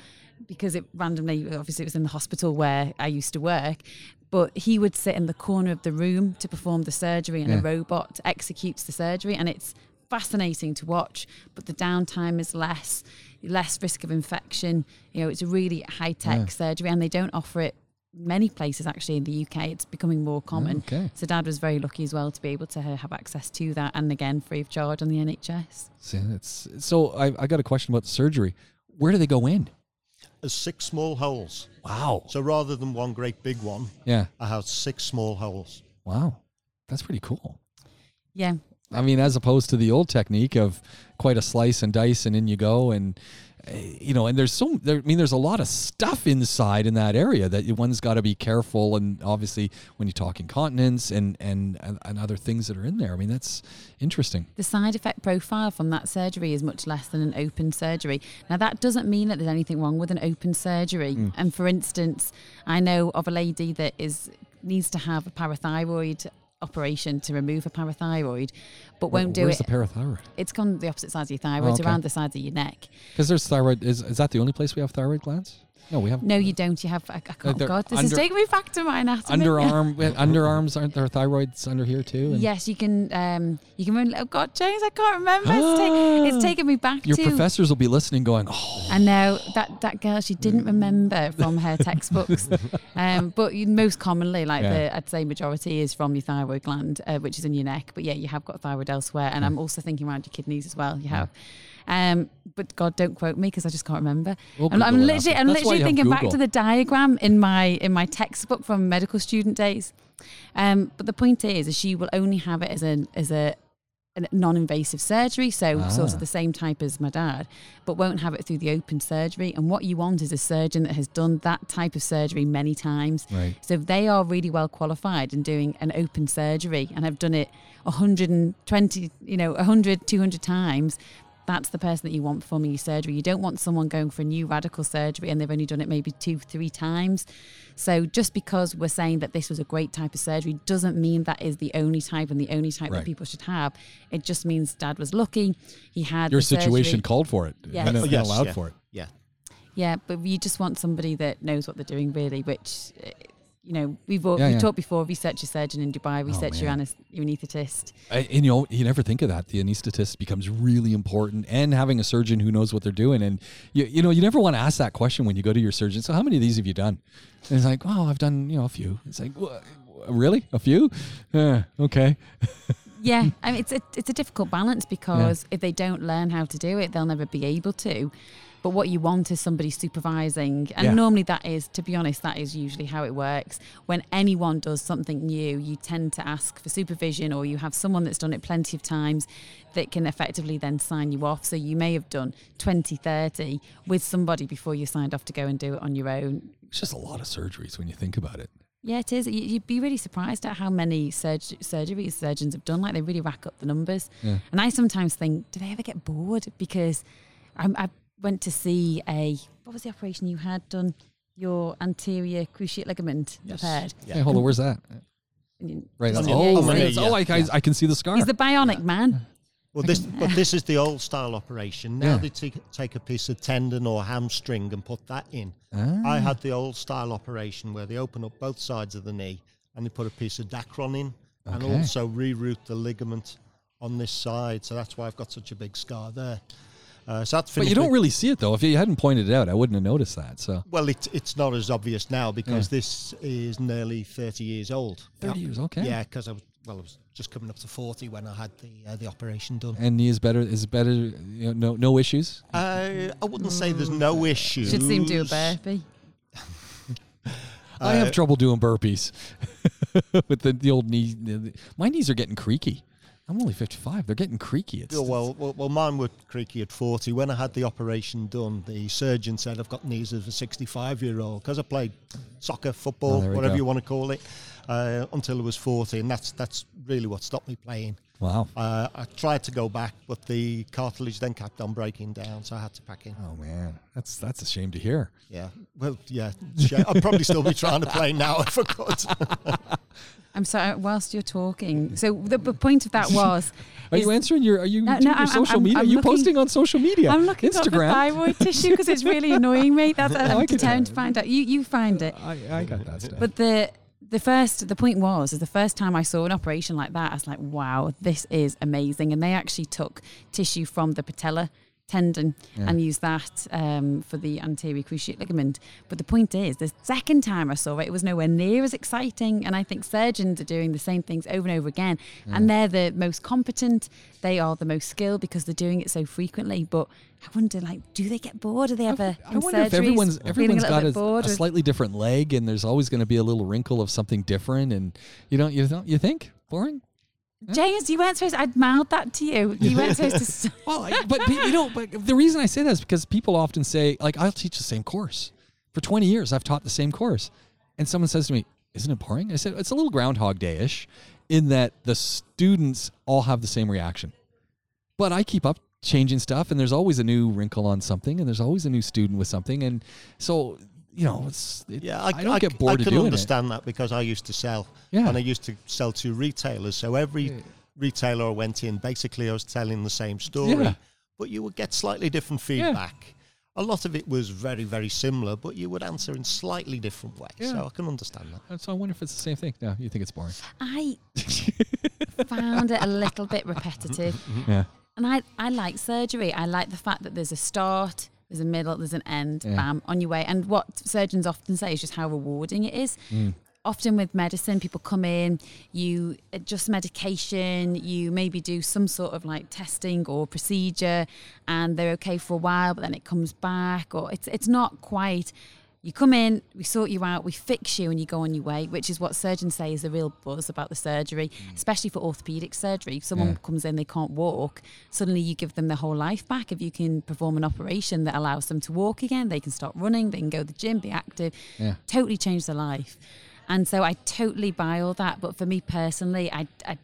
Speaker 3: because it randomly, obviously, it was in the hospital where I used to work. But he would sit in the corner of the room to perform the surgery, and
Speaker 1: Yeah.
Speaker 3: a robot executes the surgery, and it's fascinating to watch. But the downtime is less, less risk of infection. You know, it's a really high tech
Speaker 1: Yeah.
Speaker 3: surgery, and they don't offer it many places actually in the UK. It's becoming more oh, common.
Speaker 1: Okay.
Speaker 3: So Dad was very lucky as well to be able to uh, have access to that, and again, free of charge on the NHS.
Speaker 1: So, so I, I got a question about the surgery. Where do they go in?
Speaker 4: There's six small holes.
Speaker 1: Wow.
Speaker 4: So rather than one great big one,
Speaker 1: Yeah.
Speaker 4: I have six small holes.
Speaker 1: Wow. That's pretty cool.
Speaker 3: Yeah,
Speaker 1: I mean, as opposed to the old technique of quite a slice and dice and in you go, and uh, you know, and there's so there. I mean, there's a lot of stuff inside in that area that one's got to be careful, and obviously when you talk incontinence and, and and and other things that are in there. I mean, that's interesting.
Speaker 3: the side effect profile from that surgery is much less than an open surgery. Now, that doesn't mean that there's anything wrong with an open surgery.
Speaker 1: Mm.
Speaker 3: And for instance, I know of a lady that is needs to have a parathyroid operation to remove a parathyroid, but won't do it.
Speaker 1: Where's
Speaker 3: it.
Speaker 1: the parathyroid?
Speaker 3: it's on the opposite sides of your thyroid,
Speaker 1: Oh, okay.
Speaker 3: around the sides of your neck.
Speaker 1: Because there's thyroid. Is is that the only place we have thyroid glands? No, we have
Speaker 3: No, you don't. You have. I, I can't. God, this is taking me back to my anatomy.
Speaker 1: underarm. underarms aren't there thyroids under here too? And
Speaker 3: Yes, you can. Um, you can. Run, oh God, James, I can't remember. It's, it's taken me back
Speaker 1: Your
Speaker 3: to.
Speaker 1: professors will be listening, going, "Oh,
Speaker 3: I know that that girl. She didn't remember from her textbooks, um, but most commonly, like
Speaker 1: Yeah.
Speaker 3: the I'd say majority is from your thyroid gland, uh, which is in your neck. But yeah, you have got thyroid elsewhere, and I'm also thinking around your kidneys as well. You have. Um, but God, don't quote me because I just can't remember.
Speaker 1: We'll
Speaker 3: I'm, I'm literally. I'm literally thinking back to the diagram in my in my textbook from medical student days. Um, but the point is, is she will only have it as a as a, a non-invasive surgery, so sort
Speaker 1: Ah.
Speaker 3: of the same type as my dad, but won't have it through the open surgery. And what you want is a surgeon that has done that type of surgery many times.
Speaker 1: right."
Speaker 3: So if they are really well qualified in doing an open surgery and have done it 120, you know, 100, 200 times, that's the person that you want performing your surgery. You don't want someone going for a new radical surgery and they've only done it maybe two, three times. So just because we're saying that this was a great type of surgery doesn't mean that is the only type and the only type
Speaker 1: Right.
Speaker 3: that people should have. It just means dad was lucky. He had
Speaker 1: Your
Speaker 3: the surgery.
Speaker 1: situation called for it,
Speaker 3: Yes.
Speaker 1: and,
Speaker 3: Oh,
Speaker 4: yes,
Speaker 1: allowed
Speaker 4: yeah.
Speaker 1: for it.
Speaker 4: Yeah.
Speaker 3: Yeah, but you just want somebody that knows what they're doing, really. Which, uh, you know, we've all,
Speaker 1: Yeah,
Speaker 3: we've
Speaker 1: yeah.
Speaker 3: talked before. Research your surgeon in Dubai. Research oh, your,
Speaker 1: man.
Speaker 3: anes- your anaesthetist.
Speaker 1: I- and you know, you never think of that. The anesthetist becomes really important, and having a surgeon who knows what they're doing. And you, you know, you never want to ask that question when you go to your surgeon. So, how many of these have you done? And it's like, oh, I've done, you know, a few. It's like, "Wha- really, a few? Yeah, okay.
Speaker 3: Yeah, I mean, it's a it's a difficult balance because if they don't learn how to do it, they'll never be able to. But what you want is somebody supervising, and
Speaker 1: Yeah.
Speaker 3: normally that is, to be honest, that is usually how it works. When anyone does something new, you tend to ask for supervision, or you have someone that's done it plenty of times that can effectively then sign you off. So you may have done 20, 30 with somebody before you signed off to go and do it on your own.
Speaker 1: It's just a lot of surgeries when you think about it.
Speaker 3: Yeah, it is. You- You'd be really surprised at how many surg- surgeries surgeons have done. Like they really rack up the numbers.
Speaker 1: Yeah.
Speaker 3: And I sometimes think, do they ever get bored? Because I, I went to see a what was the operation you had done? Your anterior cruciate ligament
Speaker 4: Yes.
Speaker 3: repaired.
Speaker 4: Yeah.
Speaker 1: Hey, hold on. Where's that? Right. That's,
Speaker 4: the-
Speaker 1: oh,
Speaker 3: on the
Speaker 1: right,
Speaker 3: knee,
Speaker 1: oh, I,
Speaker 4: yeah.
Speaker 1: I, I can see the scar.
Speaker 3: He's the bionic man.
Speaker 4: Well, this but this is the old style operation. Now
Speaker 1: Yeah.
Speaker 4: they take, take a piece of tendon or hamstring and put that in.
Speaker 1: Ah.
Speaker 4: I had the old style operation where they open up both sides of the knee and they put a piece of Dacron in and also reroute the ligament on this side. So that's why I've got such a big scar there. Uh, so that's
Speaker 1: But you don't
Speaker 4: with-
Speaker 1: really see it though. If you hadn't pointed it out, I wouldn't have noticed that. So
Speaker 4: Well, it, it's not as obvious now because this is nearly 30 years old.
Speaker 1: thirty years, okay.
Speaker 4: Yeah, because I was well, I was just coming up to 40 when I had the uh, the operation done.
Speaker 1: And knee is better. Is better. You know, no, no issues.
Speaker 4: Uh, I wouldn't say there's no issues.
Speaker 3: Should see him do a burpee.
Speaker 1: I have
Speaker 4: Uh,
Speaker 1: trouble doing burpees with the, the old knee. My knees are getting creaky. I'm only 55. They're getting creaky. It's
Speaker 4: Yeah, well, well, well, mine were creaky at 40. When I had the operation done, the surgeon said I've got knees of a 65 year old because I played soccer, football,
Speaker 1: Oh,
Speaker 4: whatever
Speaker 1: go.
Speaker 4: you want to call it, uh, until I was 40. And that's, that's really what stopped me playing.
Speaker 1: wow.
Speaker 4: Uh, I tried to go back, but the cartilage then kept on breaking down, so I had to pack in.
Speaker 1: Oh man, that's that's a shame to hear.
Speaker 4: Yeah. Well, yeah. I'd probably still be trying to play now if I could.
Speaker 3: I'm sorry. Whilst you're talking, so the, the point of that was.
Speaker 1: Are
Speaker 3: is-
Speaker 1: you answering your? Are you
Speaker 3: No,
Speaker 1: doing
Speaker 3: no,
Speaker 1: your
Speaker 3: I'm-
Speaker 1: social
Speaker 3: I'm-
Speaker 1: media?
Speaker 3: I'm
Speaker 1: are you
Speaker 3: looking-
Speaker 1: posting on social media?
Speaker 3: I'm looking up the
Speaker 1: Instagram.
Speaker 3: thyroid tissue because it's really annoying me. That's
Speaker 1: I
Speaker 3: I'm
Speaker 1: like
Speaker 3: determined to find out. You you find it.
Speaker 1: I, I got that stuff.
Speaker 3: But the the first the point was is the first time I saw an operation like that, I was like, wow, this is amazing. And they actually took tissue from the patella tendon
Speaker 1: Yeah.
Speaker 3: and use that um, for the anterior cruciate ligament. But the point is, the second time I saw it, it was nowhere near as exciting. And I think surgeons are doing the same things over and over again. And they're the most competent. They are the most skilled because they're doing it so frequently. But I wonder, like, do they get bored? Do they ever?
Speaker 1: I wonder if everyone's everyone's got a, a slightly different leg, and there's always going to be a little wrinkle of something different. And you don't you don't you think boring?
Speaker 3: James, you weren't supposed. I'd mouthed that to you. You weren't supposed to.
Speaker 1: Well, I, but you know, but the reason I say that is because people often say, like, I'll teach the same course for 20 years. I've taught the same course, and someone says to me, "Isn't it boring?" I said, "It's a little Groundhog Day ish, in that the students all have the same reaction, but I keep up changing stuff, and there's always a new wrinkle on something, and there's always a new student with something, and so." You know, it's it,
Speaker 4: Yeah,
Speaker 1: I, don't get bored
Speaker 4: I
Speaker 1: of
Speaker 4: can
Speaker 1: doing
Speaker 4: understand that because I used to sell,
Speaker 1: Yeah.
Speaker 4: and I used to sell to retailers. So every retailer I went in, basically, I was telling the same story,
Speaker 1: Yeah.
Speaker 4: but you would get slightly different feedback. A lot of it was very, very similar, but you would answer in slightly different ways.
Speaker 1: Yeah.
Speaker 4: So I can understand that.
Speaker 1: it. So I wonder if it's the same thing. No, you think it's boring?
Speaker 3: I found it a little bit repetitive,
Speaker 1: Yeah.
Speaker 3: and I I like surgery. I like the fact that there's a start, there's a middle, there's an end.
Speaker 1: Yeah.
Speaker 3: Bam, on your way. And what surgeons often say is just how rewarding it is.
Speaker 1: Mm.
Speaker 3: Often with medicine, people come in, you adjust medication, you maybe do some sort of like testing or procedure, and they're okay for a while, but then it comes back, or it's it's not quite. You come in, we sort you out, we fix you, and you go on your way, which is what surgeons say is the real buzz about the surgery, mm. especially for orthopedic surgery. If someone
Speaker 1: Yeah.
Speaker 3: comes in, they can't walk, suddenly you give them their whole life back. If you can perform an operation that allows them to walk again, they can start running, they can go to the gym, be active,
Speaker 1: Yeah.
Speaker 3: totally change their life. And so I totally buy all that. But for me personally, I, I,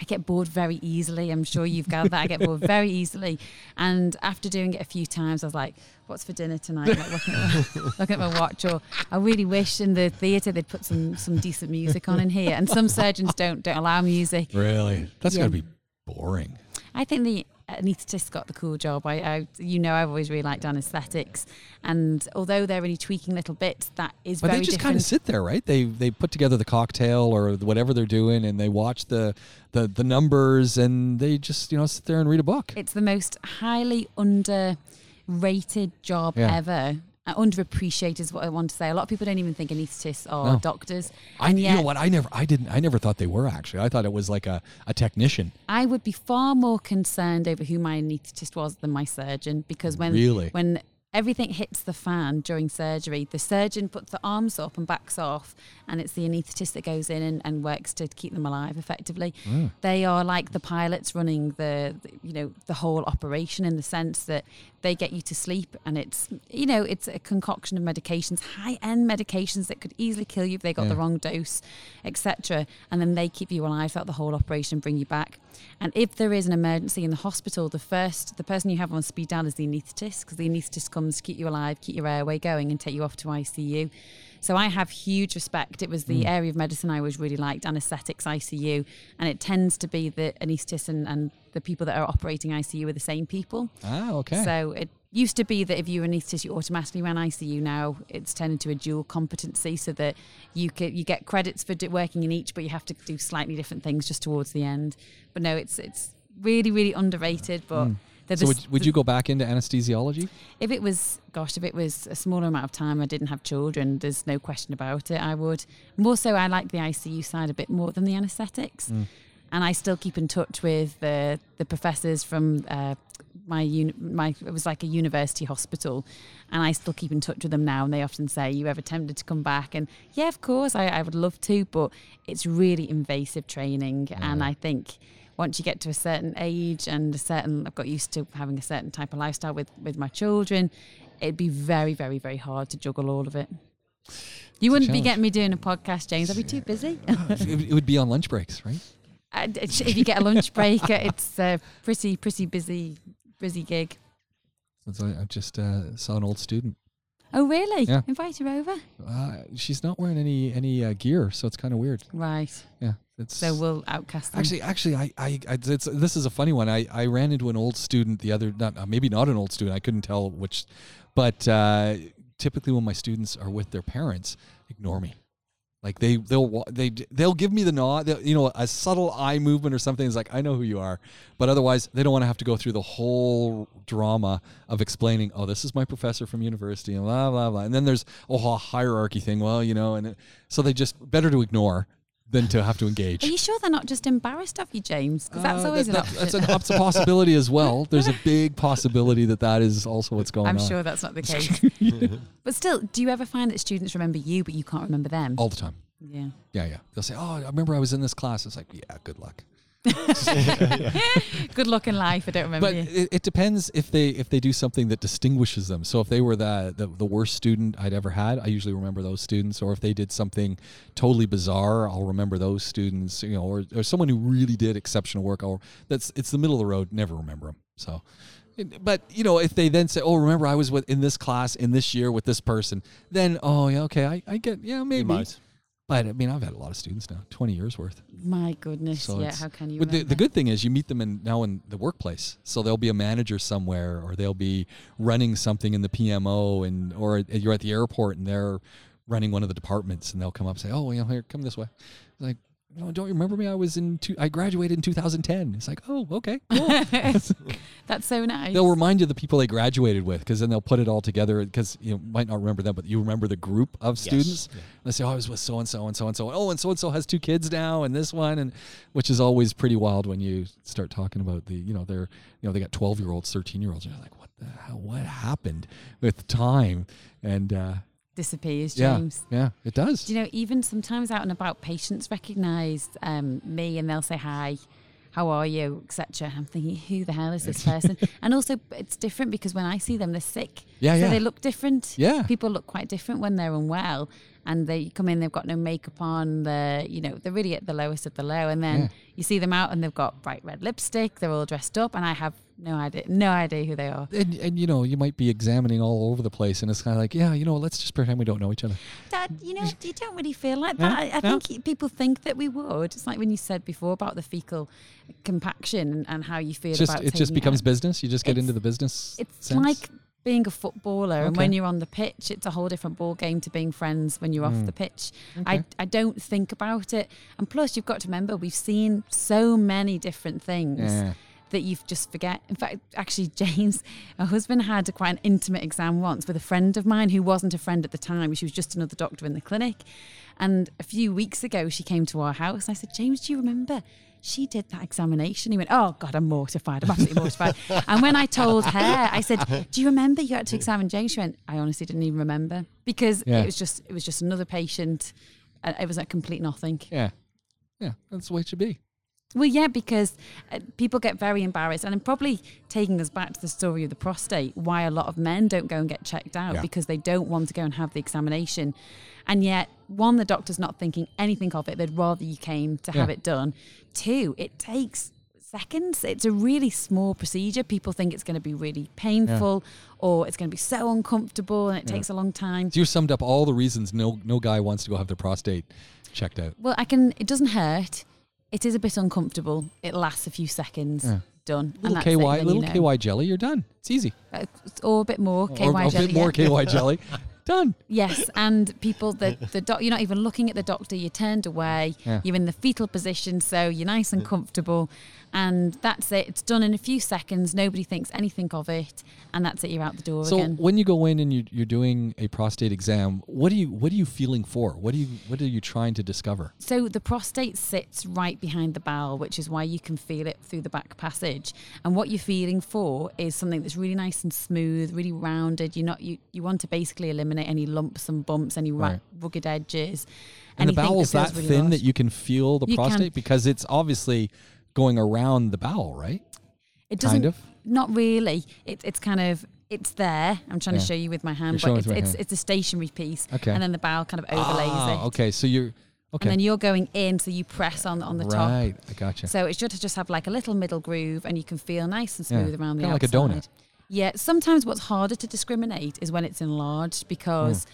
Speaker 3: I get bored very easily. I'm sure you've gathered that. I get bored very easily. And after doing it a few times, I was like, what's for dinner tonight? Like looking, at my, looking at my watch. Or I really wish in the theatre they'd put some, some decent music on in here. And some surgeons don't, don't allow music.
Speaker 1: Really? That's
Speaker 3: Yeah.
Speaker 1: got to be boring.
Speaker 3: I think the anaesthetist got the cool job. I, I, you know, I've always really liked anaesthetics, and although they're only tweaking little bits, that is
Speaker 1: But
Speaker 3: very
Speaker 1: they just kind of sit there, right? They they put together the cocktail or whatever they're doing, and they watch the the the numbers, and they just you know sit there and read a book.
Speaker 3: It's the most highly underrated job
Speaker 1: Yeah.
Speaker 3: ever. Uh, underappreciated is what I want to say. A lot of people don't even think anaesthetists are
Speaker 1: No.
Speaker 3: doctors,
Speaker 1: I,
Speaker 3: and
Speaker 1: you know what? I never, I didn't, I never thought they were actually. I thought it was like a, a technician.
Speaker 3: I would be far more concerned over who my anaesthetist was than my surgeon because when
Speaker 1: Really?
Speaker 3: when everything hits the fan during surgery. The surgeon puts the arms up and backs off, and it's the anaesthetist that goes in and, and works to keep them alive effectively.
Speaker 1: Mm.
Speaker 3: They are like the pilots running the, the, you know, the whole operation in the sense that they get you to sleep, and it's, you know, it's a concoction of medications, high end medications that could easily kill you if they got
Speaker 1: Yeah.
Speaker 3: the wrong dose, etc. And then they keep you alive throughout the whole operation, bring you back. And if there is an emergency in the hospital, the first, the person you have on speed dial is the anaesthetist because the anaesthetist comes to keep you alive, keep your airway going, and take you off to ICU. So I have huge respect. It was the area of medicine I always really liked, anaesthetics, ICU, and it tends to be the anaesthetists and, and the people that are operating ICU are the same people.
Speaker 1: Ah, okay.
Speaker 3: So it used to be that if you were an anaesthetist, you automatically ran ICU. Now it's turned into a dual competency, so that you could you get credits for working in each, but you have to do slightly different things just towards the end. But no, it's it's really really underrated. But hmm. they're
Speaker 1: so would, would you go back into anesthesiology?
Speaker 3: if it was, gosh, if it was a smaller amount of time, I didn't have children, there's no question about it. I would. More so, I like the ICU side a bit more than the anaesthetics. Hmm. And I still keep in touch with the, the professors from uh, my, uni- my, it was like a university hospital. And I still keep in touch with them now. And they often say, You ever tempted to come back? And yeah, of course, I, I would love to, but it's really invasive training. And I think once you get to a certain age and a certain I've got used to having a certain type of lifestyle with with my children, it'd be very, very, very hard to juggle all of it. You wouldn't be getting me doing a podcast, James. I'd be too busy.
Speaker 1: it would be on lunch breaks, right?
Speaker 3: It's- if you get a lunch break, uh, it's a pretty, pretty busy, busy gig.
Speaker 1: I I just uh, saw an old student.
Speaker 3: Oh, really?
Speaker 1: Yeah.
Speaker 3: Invite her over.
Speaker 1: Uh, she's not wearing any any uh, gear, so it's kind of weird.
Speaker 3: Right.
Speaker 1: Yeah, it's
Speaker 3: So we'll outcast them.
Speaker 1: Actually, actually, I, I, I it's, this is a funny one. I, I ran into an old student the other, not uh, maybe not an old student. I couldn't tell which, but uh, typically when my students are with their parents, ignore me. Like they they'll they they'll give me the nod, you know, a subtle eye movement or something is like I know who you are, but otherwise they don't want to have to go through the whole drama of explaining. Oh, this is my professor from university and blah blah blah. And then there's oh a hierarchy thing. Well, you know, and it, so they just better to ignore than to have to engage.
Speaker 3: Are you sure they're not just embarrassed of you, James? Because that's
Speaker 1: Uh,
Speaker 3: always
Speaker 1: that-
Speaker 3: an
Speaker 1: that-
Speaker 3: option.
Speaker 1: That's, a possibility as well. There's a big possibility that that is also what's going on.
Speaker 3: I'm sure that's not the case. but still, do you ever find that students remember you, but you can't remember them?
Speaker 1: All the time.
Speaker 3: Yeah.
Speaker 1: Yeah, yeah. They'll say, "Oh, I remember I was in this class." It's like, yeah, good luck.
Speaker 3: Good luck in life. I don't remember
Speaker 1: But
Speaker 3: you.
Speaker 1: it, it depends if they if they do something that distinguishes them. So if they were the, the the worst student I'd ever had, I usually remember those students. Or if they did something totally bizarre, I'll remember those students. You know, or, or someone who really did exceptional work. Or that's it's the middle of the road. Never remember them. So. But you know, if they then say, "Oh, remember I was with in this class in this year with this person," then oh yeah, okay, I, I get yeah maybe.
Speaker 4: You might.
Speaker 1: But I mean, I've had a lot of students now, twenty years worth.
Speaker 3: My goodness.
Speaker 1: So
Speaker 3: yeah. How can you?
Speaker 1: The, the good thing is you meet them in now in the workplace. So they'll be a manager somewhere, or they'll be running something in the PMO, and or you're at the airport and they're running one of the departments, and they'll come up and say, "Oh, you know, here, come this way." Like, no, don't you remember me? I was in two, I graduated in 2010. It's like, oh, okay, cool.
Speaker 3: That's so nice.
Speaker 1: they'll remind you the people they graduated with, because then they'll put it all together. Because you know, might not remember them, but you remember the group of students.
Speaker 4: Yeah.
Speaker 1: They say, "Oh, I was with so and so and so and so. Oh, and so and so has two kids now, and this one, and which is always pretty wild when you start talking about the, you know, they're, you know, they got twelve year olds, thirteen year olds. And you're like, what the hell? What happened with time? And uh,
Speaker 3: disappears,
Speaker 1: yeah,
Speaker 3: James.
Speaker 1: yeah, it does.
Speaker 3: Do you know, even sometimes out and about, patients recognise um, me and they'll say hi, how are you, etc. I'm thinking, who the hell is this person? and also, it's different because when I see them, they're sick.
Speaker 1: Yeah,
Speaker 3: so
Speaker 1: yeah.
Speaker 3: they look different.
Speaker 1: Yeah.
Speaker 3: People look quite different when they're unwell. And they come in, they've got no makeup on. They're, you know, they're really at the lowest of the low. And then
Speaker 1: Yeah.
Speaker 3: you see them out, and they've got bright red lipstick. They're all dressed up, and I have no idea, no idea who they are.
Speaker 1: and, and you know you might be examining all over the place, and it's kind of like, yeah, you know, let's just pretend we don't know each other.
Speaker 3: Dad, you know, you don't really feel like
Speaker 1: Yeah,
Speaker 3: that. I, I
Speaker 1: no.
Speaker 3: think people think that we would. It's like when you said before about the fecal compaction and, and how you feel
Speaker 1: just
Speaker 3: about
Speaker 1: it just becomes
Speaker 3: out.
Speaker 1: business. You just get
Speaker 3: It's-
Speaker 1: into the business.
Speaker 3: It's
Speaker 1: sense.
Speaker 3: like being a footballer, and when you're on the pitch, it's a whole different ball game to being friends when you're off
Speaker 1: Mm.
Speaker 3: the pitch.
Speaker 1: Okay.
Speaker 3: I I don't think about it, and plus you've got to remember we've seen so many different things
Speaker 1: Yeah.
Speaker 3: that you just forget. In fact, actually, James, my husband had a quite an intimate exam once with a friend of mine who wasn't a friend at the time. She was just another doctor in the clinic. And a few weeks ago, she came to our house. I said, James, do you remember she did that examination. He went, oh God, I'm mortified. I'm absolutely mortified. and when I told her, I said, do you remember you had to examine Jane? She went, I honestly didn't even remember because
Speaker 1: Yeah.
Speaker 3: it was just it was just another patient. And it was a complete nothing.
Speaker 1: Yeah. Yeah. That's the way it should be.
Speaker 3: Well, yeah, because uh, people get very embarrassed, and I'm probably taking us back to the story of the prostate. Why a lot of men don't go and get checked out
Speaker 1: Yeah.
Speaker 3: because they don't want to go and have the examination, and yet one, the doctor's not thinking anything of it; they'd rather you came to have it done. Two, it takes seconds. It's a really small procedure. People think it's going to be really painful, or it's going to be so uncomfortable, and it takes a long time.
Speaker 1: So you summed up all the reasons no no guy wants to go have their prostate checked out.
Speaker 3: Well, I can. It doesn't hurt. It is a bit uncomfortable. It lasts a few seconds.
Speaker 1: Yeah.
Speaker 3: Done.
Speaker 1: Little
Speaker 3: that's
Speaker 1: KY,
Speaker 3: it, then you
Speaker 1: little
Speaker 3: know.
Speaker 1: KY jelly, you're done. It's easy.
Speaker 3: Uh, or a bit more KY
Speaker 1: or a
Speaker 3: jelly.
Speaker 1: bit more. KY jelly. Done.
Speaker 3: Yes, and people the the doc, you're not even looking at the doctor. You're turned away.
Speaker 1: Yeah.
Speaker 3: You're in the fetal position, so you're nice and comfortable, and that's it. It's done in a few seconds. Nobody thinks anything of it, and that's it. You're out the door
Speaker 1: So
Speaker 3: again.
Speaker 1: when you go in and you, you're doing a prostate exam, what are you what are you feeling for? What are you what are you trying to discover?
Speaker 3: So the prostate sits right behind the bowel, which is why you can feel it through the back passage. And what you're feeling for is something that's really nice and smooth, really rounded. You're not you, you want to basically eliminate any lumps and bumps, any ra-
Speaker 1: Right.
Speaker 3: rugged edges.
Speaker 1: And the bowel's
Speaker 3: feels
Speaker 1: that
Speaker 3: really
Speaker 1: thin
Speaker 3: large.
Speaker 1: that you can feel the
Speaker 3: You can-
Speaker 1: prostate because it's obviously going around the bowel, right?
Speaker 3: It doesn't.
Speaker 1: kind of?
Speaker 3: Not really. It, it's kind of. It's there. I'm trying
Speaker 1: Yeah.
Speaker 3: to show you with my hand,
Speaker 1: You're
Speaker 3: but it's, it's
Speaker 1: hand.
Speaker 3: it's a stationary piece,
Speaker 1: Okay.
Speaker 3: and then the bowel kind of overlays
Speaker 1: Ah,
Speaker 3: it.
Speaker 1: Okay, so you're okay.
Speaker 3: And then you're going in, so you press on on the top.
Speaker 1: right, I gotcha.
Speaker 3: So it's just to just have like a little middle groove, and you can feel nice and
Speaker 1: Yeah,
Speaker 3: smooth around the
Speaker 1: kinda like a donut.
Speaker 3: Yeah. Sometimes what's harder to discriminate is when it's enlarged because.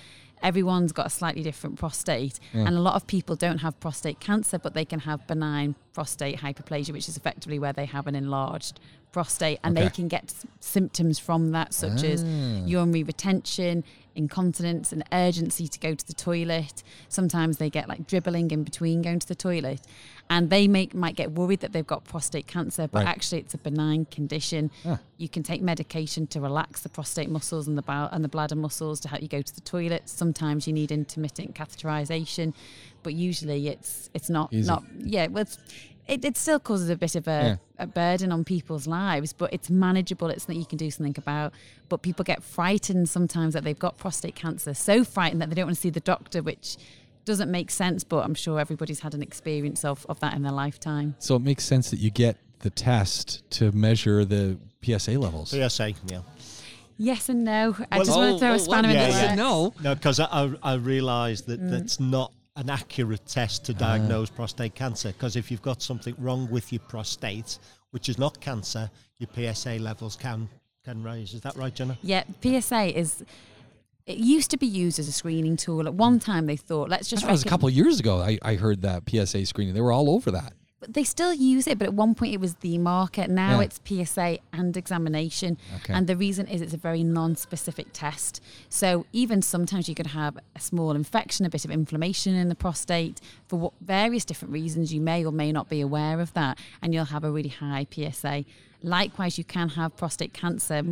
Speaker 3: Everyone's got a slightly different prostate.
Speaker 1: Yeah.
Speaker 3: and a lot of people don't have prostate cancer, but they can have benign prostate hyperplasia, which is effectively where they have an enlarged prostate, and they can get s- symptoms from that, such as
Speaker 1: Ah.
Speaker 3: urinary retention, incontinence, and urgency to go to the toilet. Sometimes they get like dribbling in between going to the toilet, and they make might get worried that they've got prostate cancer, but
Speaker 1: Right.
Speaker 3: actually it's a benign condition.
Speaker 1: Ah.
Speaker 3: You can take medication to relax the prostate muscles and the bowel and the bladder muscles to help you go to the toilet. Sometimes you need intermittent catheterization, but usually it's it's not
Speaker 1: Easy.
Speaker 3: not yeah. Well, it, it still causes a bit of a, a burden on people's lives, but it's manageable. It's something you can do something about. But people get frightened sometimes that they've got prostate cancer, so frightened that they don't want to see the doctor, which doesn't make sense. But I'm sure everybody's had an experience of, of that in their lifetime.
Speaker 1: so it makes sense that you get the test to measure the PSA levels.
Speaker 4: PSA, yeah.
Speaker 3: Yes and no. I
Speaker 4: Well-
Speaker 3: just want
Speaker 1: Oh,
Speaker 3: to throw
Speaker 1: oh,
Speaker 3: a spanner
Speaker 4: well,
Speaker 3: in the
Speaker 4: yeah.
Speaker 3: works.
Speaker 1: No.
Speaker 4: No, because I, I, I realised that
Speaker 3: Mm.
Speaker 4: that's not an accurate test to diagnose prostate cancer. Because if you've got something wrong with your prostate, which is not cancer, your PSA levels can can rise. Is that right, Jenna?
Speaker 3: Yeah, PSA is. It used to be used as a screening tool. At one time, they thought, let's just.
Speaker 1: That was a couple of years ago. I, I heard that PSA screening. They were all over that.
Speaker 3: But they still use it, but at one point it was the marker. Now
Speaker 1: Yeah.
Speaker 3: it's PSA and examination.
Speaker 1: Okay.
Speaker 3: And the reason is it's a very non-specific test. So even sometimes you could have a small infection, a bit of inflammation in the prostate for what, various different reasons. You may or may not be aware of that, and you'll have a really high PSA. Likewise, you can have prostate cancer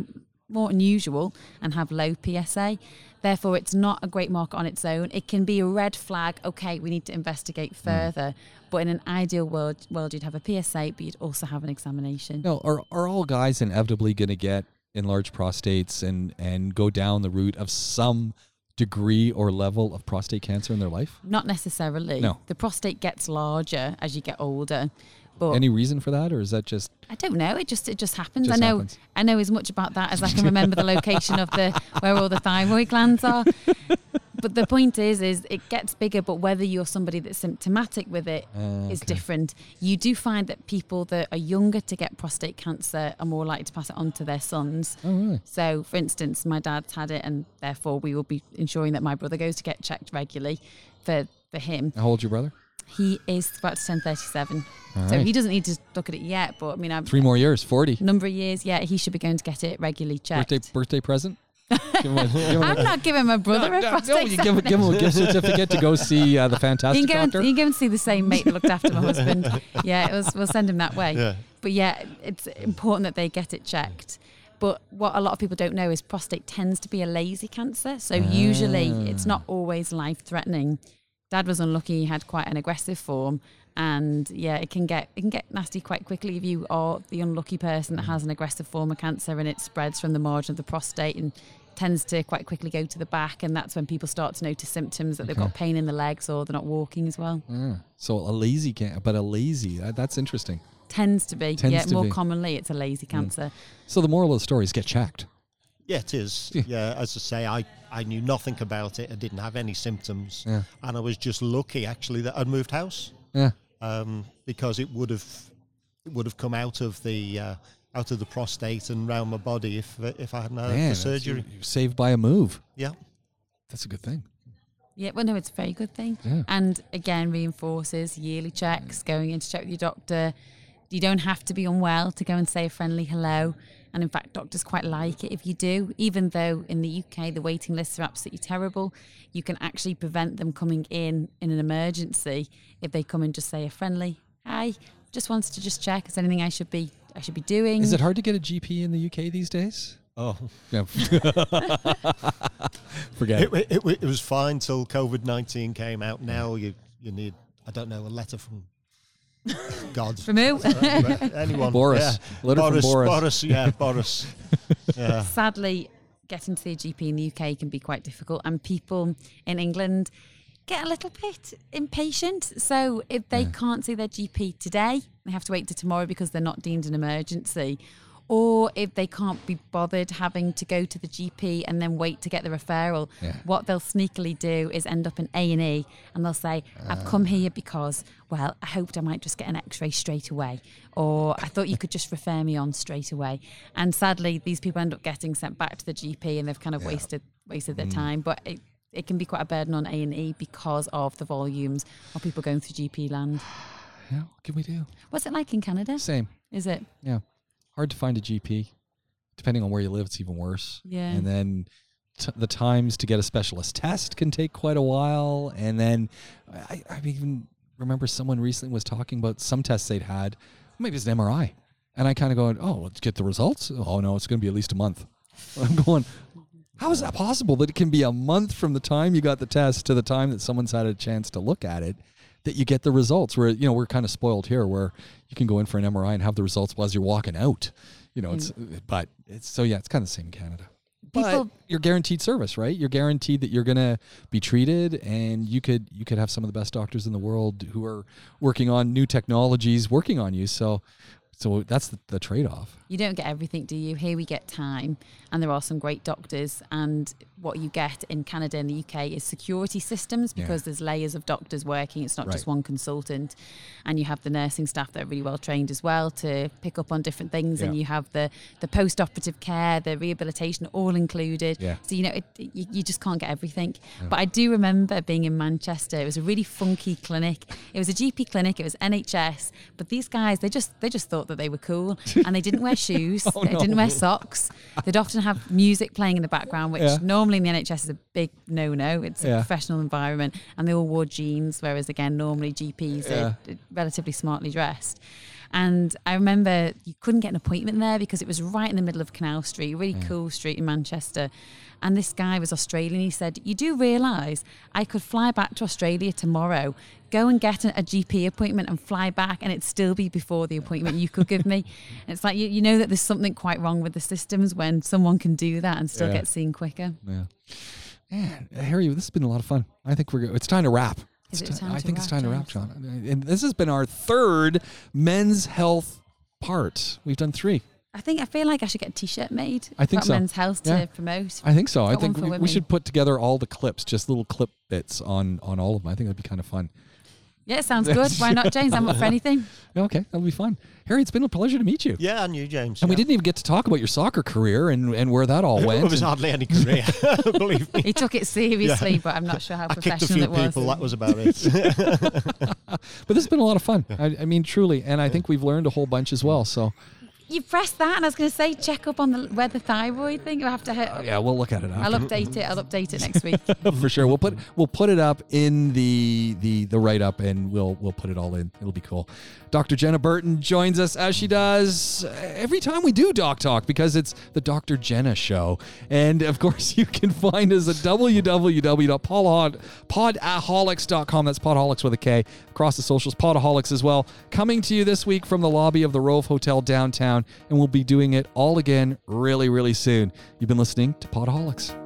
Speaker 3: more unusual and have low PSA. Therefore, it's not a great marker on its own. It can be a red flag. Okay, we need to investigate hmm. further. But in an ideal world, world, you'd have a PSA, but you'd also have an examination.
Speaker 1: No, are are all guys inevitably going to get enlarged prostates and and go down the route of some degree or level of prostate cancer in their life?
Speaker 3: Not necessarily.
Speaker 1: No.
Speaker 3: The prostate gets larger as you get older. But
Speaker 1: Any reason for that, or is that just
Speaker 3: I don't know. It just it just happens.
Speaker 1: Just
Speaker 3: I know
Speaker 1: happens.
Speaker 3: I know as much about that as I can remember the location of the where all the thyroid glands are. But the point is, is it gets bigger. But whether you're somebody that's symptomatic with it is
Speaker 1: Uh, okay.
Speaker 3: different. You do find that people that are younger to get prostate cancer are more likely to pass it on to their sons.
Speaker 1: Oh, really?
Speaker 3: So, for instance, my dad's had it, and therefore we will be ensuring that my brother goes to get checked regularly for for him.
Speaker 1: How old's your brother?
Speaker 3: He is about to turn 37.
Speaker 1: All
Speaker 3: so
Speaker 1: right.
Speaker 3: he doesn't need to look at it yet, but I mean, I'm
Speaker 1: Three more years, forty.
Speaker 3: number of years, yeah, he should be going to get it regularly checked.
Speaker 1: Birthday birthday present. give him a, give him a-
Speaker 3: I'm not giving my brother
Speaker 1: no,
Speaker 3: a
Speaker 1: no,
Speaker 3: prostate
Speaker 1: no, you give, him- give him a gift certificate to go see uh, the
Speaker 3: You
Speaker 1: fantastic
Speaker 3: can, go and,
Speaker 1: doctor.
Speaker 3: you can go and see the same mate that looked after my husband. Yeah, it was, we'll send him that way.
Speaker 4: Yeah.
Speaker 3: But yeah, it's important that they get it checked. But what a lot of people don't know is prostate tends to be a lazy cancer. So usually
Speaker 1: Ah.
Speaker 3: it's not always life threatening. Dad was unlucky; he had quite an aggressive form, and yeah, it can get it can get nasty quite quickly if you are the unlucky person that has an aggressive form of cancer and it spreads from the margin of the prostate and tends to quite quickly go to the back, and that's when people start to notice symptoms that they've got pain in the legs or they're not walking as well.
Speaker 1: Ah, so a lazy can, but a lazy. That, that's interesting.
Speaker 3: Tends to be,
Speaker 1: Tends
Speaker 3: yeah. more
Speaker 1: be. Mm.
Speaker 3: commonly, it's a lazy cancer.
Speaker 1: So the moral of the story is get checked.
Speaker 4: Yeah, it is.
Speaker 1: Yeah.
Speaker 4: Yeah, as I say, I, I knew nothing about it. I didn't have any symptoms.
Speaker 1: Yeah.
Speaker 4: And I was just lucky, actually, that I'd moved house
Speaker 1: Yeah.
Speaker 4: um, because it would have it would have come out of the uh, out of the prostate and round my body if if I hadn't had
Speaker 1: Man,
Speaker 4: the surgery.
Speaker 1: You're, you're saved by a move.
Speaker 4: Yeah.
Speaker 1: That's a good thing.
Speaker 3: Yeah, well, no, it's a very good thing.
Speaker 1: Yeah.
Speaker 3: And again, reinforces yearly checks, going in to check with your doctor. You don't have to be unwell to go and say a friendly hello. And in fact, doctors quite like it if you do. Even though in the UK the waiting lists are absolutely terrible, you can actually prevent them coming in in an emergency if they come and just say a friendly hi. Just wants to just check. Is there anything I should be I should be doing?
Speaker 1: Is it hard to get a GP in the UK these days?
Speaker 4: Oh,
Speaker 1: Yeah. Forget
Speaker 4: it,
Speaker 1: it.
Speaker 4: it, it, it was fine till COVID nineteen came out. Now you you need I don't know a letter from God.
Speaker 3: From who?
Speaker 4: Anyone?
Speaker 1: Boris.
Speaker 4: Yeah.
Speaker 1: Letter from
Speaker 4: Boris,
Speaker 1: Boris.
Speaker 4: Boris. Yeah, Boris. Yeah.
Speaker 3: sadly, getting to see a GP in the UK can be quite difficult, and people in England get a little bit impatient. So if they can't see their GP today, they have to wait till tomorrow because they're not deemed an emergency. Or if they can't be bothered having to go to the GP and then wait to get the referral,
Speaker 1: Yeah.
Speaker 3: what they'll sneakily do is end up in A and E, and they'll say, "I've ah. come here because, well, I hoped I might just get an X-ray straight away, or I thought you could just refer me on straight away." And sadly, these people end up getting sent back to the GP, and they've kind of wasted wasted their mm. time. But it, it can be quite a burden on A and E because of the volumes of people going through GP land.
Speaker 1: Yeah, what can we do?
Speaker 3: What's it like in Canada?
Speaker 1: Same.
Speaker 3: Is it?
Speaker 1: Yeah. Hard to find a GP. Depending on where you live, it's even worse.
Speaker 3: Yeah.
Speaker 1: And then t- the times to get a specialist test can take quite a while. And then I, I even remember someone recently was talking about some tests they'd had. Maybe it's an MRI. And I kind of going, oh, let's get the results. Oh, no, it's going to be at least a month. I'm going, how is that possible that it can be a month from the time you got the test to the time that someone's had a chance to look at it that you get the results? Where, you know, we're kind of spoiled here where you can go in for an MRI and have the results as you're walking out. You know, it's, mm. but it's, so yeah, it's kind of the same in Canada.
Speaker 3: People-
Speaker 1: but you're guaranteed service, right? You're guaranteed that you're going to be treated and you could, you could have some of the best doctors in the world who are working on new technologies working on you. So, so that's the, the trade-off.
Speaker 3: You don't get everything, do you? Here we get time, and there are some great doctors. And what you get in Canada and the UK is security systems
Speaker 1: Yeah.
Speaker 3: because there's layers of doctors working. It's not just one consultant, and you have the nursing staff that are really well trained as well to pick up on different things. And you have the the post-operative care, the rehabilitation, all included.
Speaker 1: Yeah.
Speaker 3: So you know, it, you, you just can't get everything. But I do remember being in Manchester. It was a really funky clinic. It was a GP clinic. It was NHS. But these guys, they just they just thought that they were cool, and they didn't wear oh, shoes.
Speaker 1: Oh,
Speaker 3: they didn't wear socks. They'd often have music playing in the background, which
Speaker 1: Yeah.
Speaker 3: normally in the NHS is a big no-no. It's a
Speaker 1: Yeah.
Speaker 3: professional environment, and they all wore jeans. Whereas again, normally GPs are relatively smartly dressed. And I remember you couldn't get an appointment there because it was right in the middle of Canal Street, a really mm. cool street in Manchester. And this guy was Australian. He said, You do realise I could fly back to Australia tomorrow, go and get a, a GP appointment and fly back, and it'd still be before the appointment you could give me. And it's like, you, you know that there's something quite wrong with the systems when someone can do that and still
Speaker 1: Yeah.
Speaker 3: get seen quicker.
Speaker 1: Yeah. Man, Harry, this has been a lot of fun. I think we're go- it's time to wrap.
Speaker 3: Is it
Speaker 1: ti-
Speaker 3: time
Speaker 1: I think it's time to wrap, John. And this has been our third men's health part. We've done three.
Speaker 3: I think I feel like I should get a T-shirt made.
Speaker 1: I think
Speaker 3: about
Speaker 1: so.
Speaker 3: men's health
Speaker 1: Yeah.
Speaker 3: to promote.
Speaker 1: I think so. I think we, we should put together all the clips, just little clip bits on on all of them. I think that'd be kind of fun.
Speaker 3: Yeah, sounds good. Why not, James? I'm up for anything.
Speaker 1: Okay, that'll be fun. Harry, it's been a pleasure to meet you.
Speaker 4: Yeah, and you, James.
Speaker 1: And we didn't even get to talk about your soccer career and, and where that all went.
Speaker 4: it
Speaker 1: was
Speaker 4: hardly any career, believe me.
Speaker 3: He took it seriously, but I'm not sure how
Speaker 4: I kicked a
Speaker 3: professional
Speaker 4: few
Speaker 3: it was.
Speaker 4: people. That was about it.
Speaker 1: but this has been a lot of fun. I, I mean, truly. And I think we've learned a whole bunch as well. So
Speaker 3: You pressed that, and I was going to say check up on the where the thyroid thing. You have to.
Speaker 1: Oh, yeah, we'll look at it.
Speaker 3: I'll update it. I'll update it next week.
Speaker 1: for sure. We'll put we'll put it up in the the the write up, and we'll we'll put it all in. It'll be cool. Dr. Jenna Burton joins us as she does every time we do Doc Talk because it's the Dr. Jenna show, and of course you can find us at www.podaholics.com. That's podaholics with a K across the socials. Podaholics as well. Coming to you this week from the lobby of the Rove Hotel downtown, and we'll be doing it all again really really soon. You've been listening to Podaholics.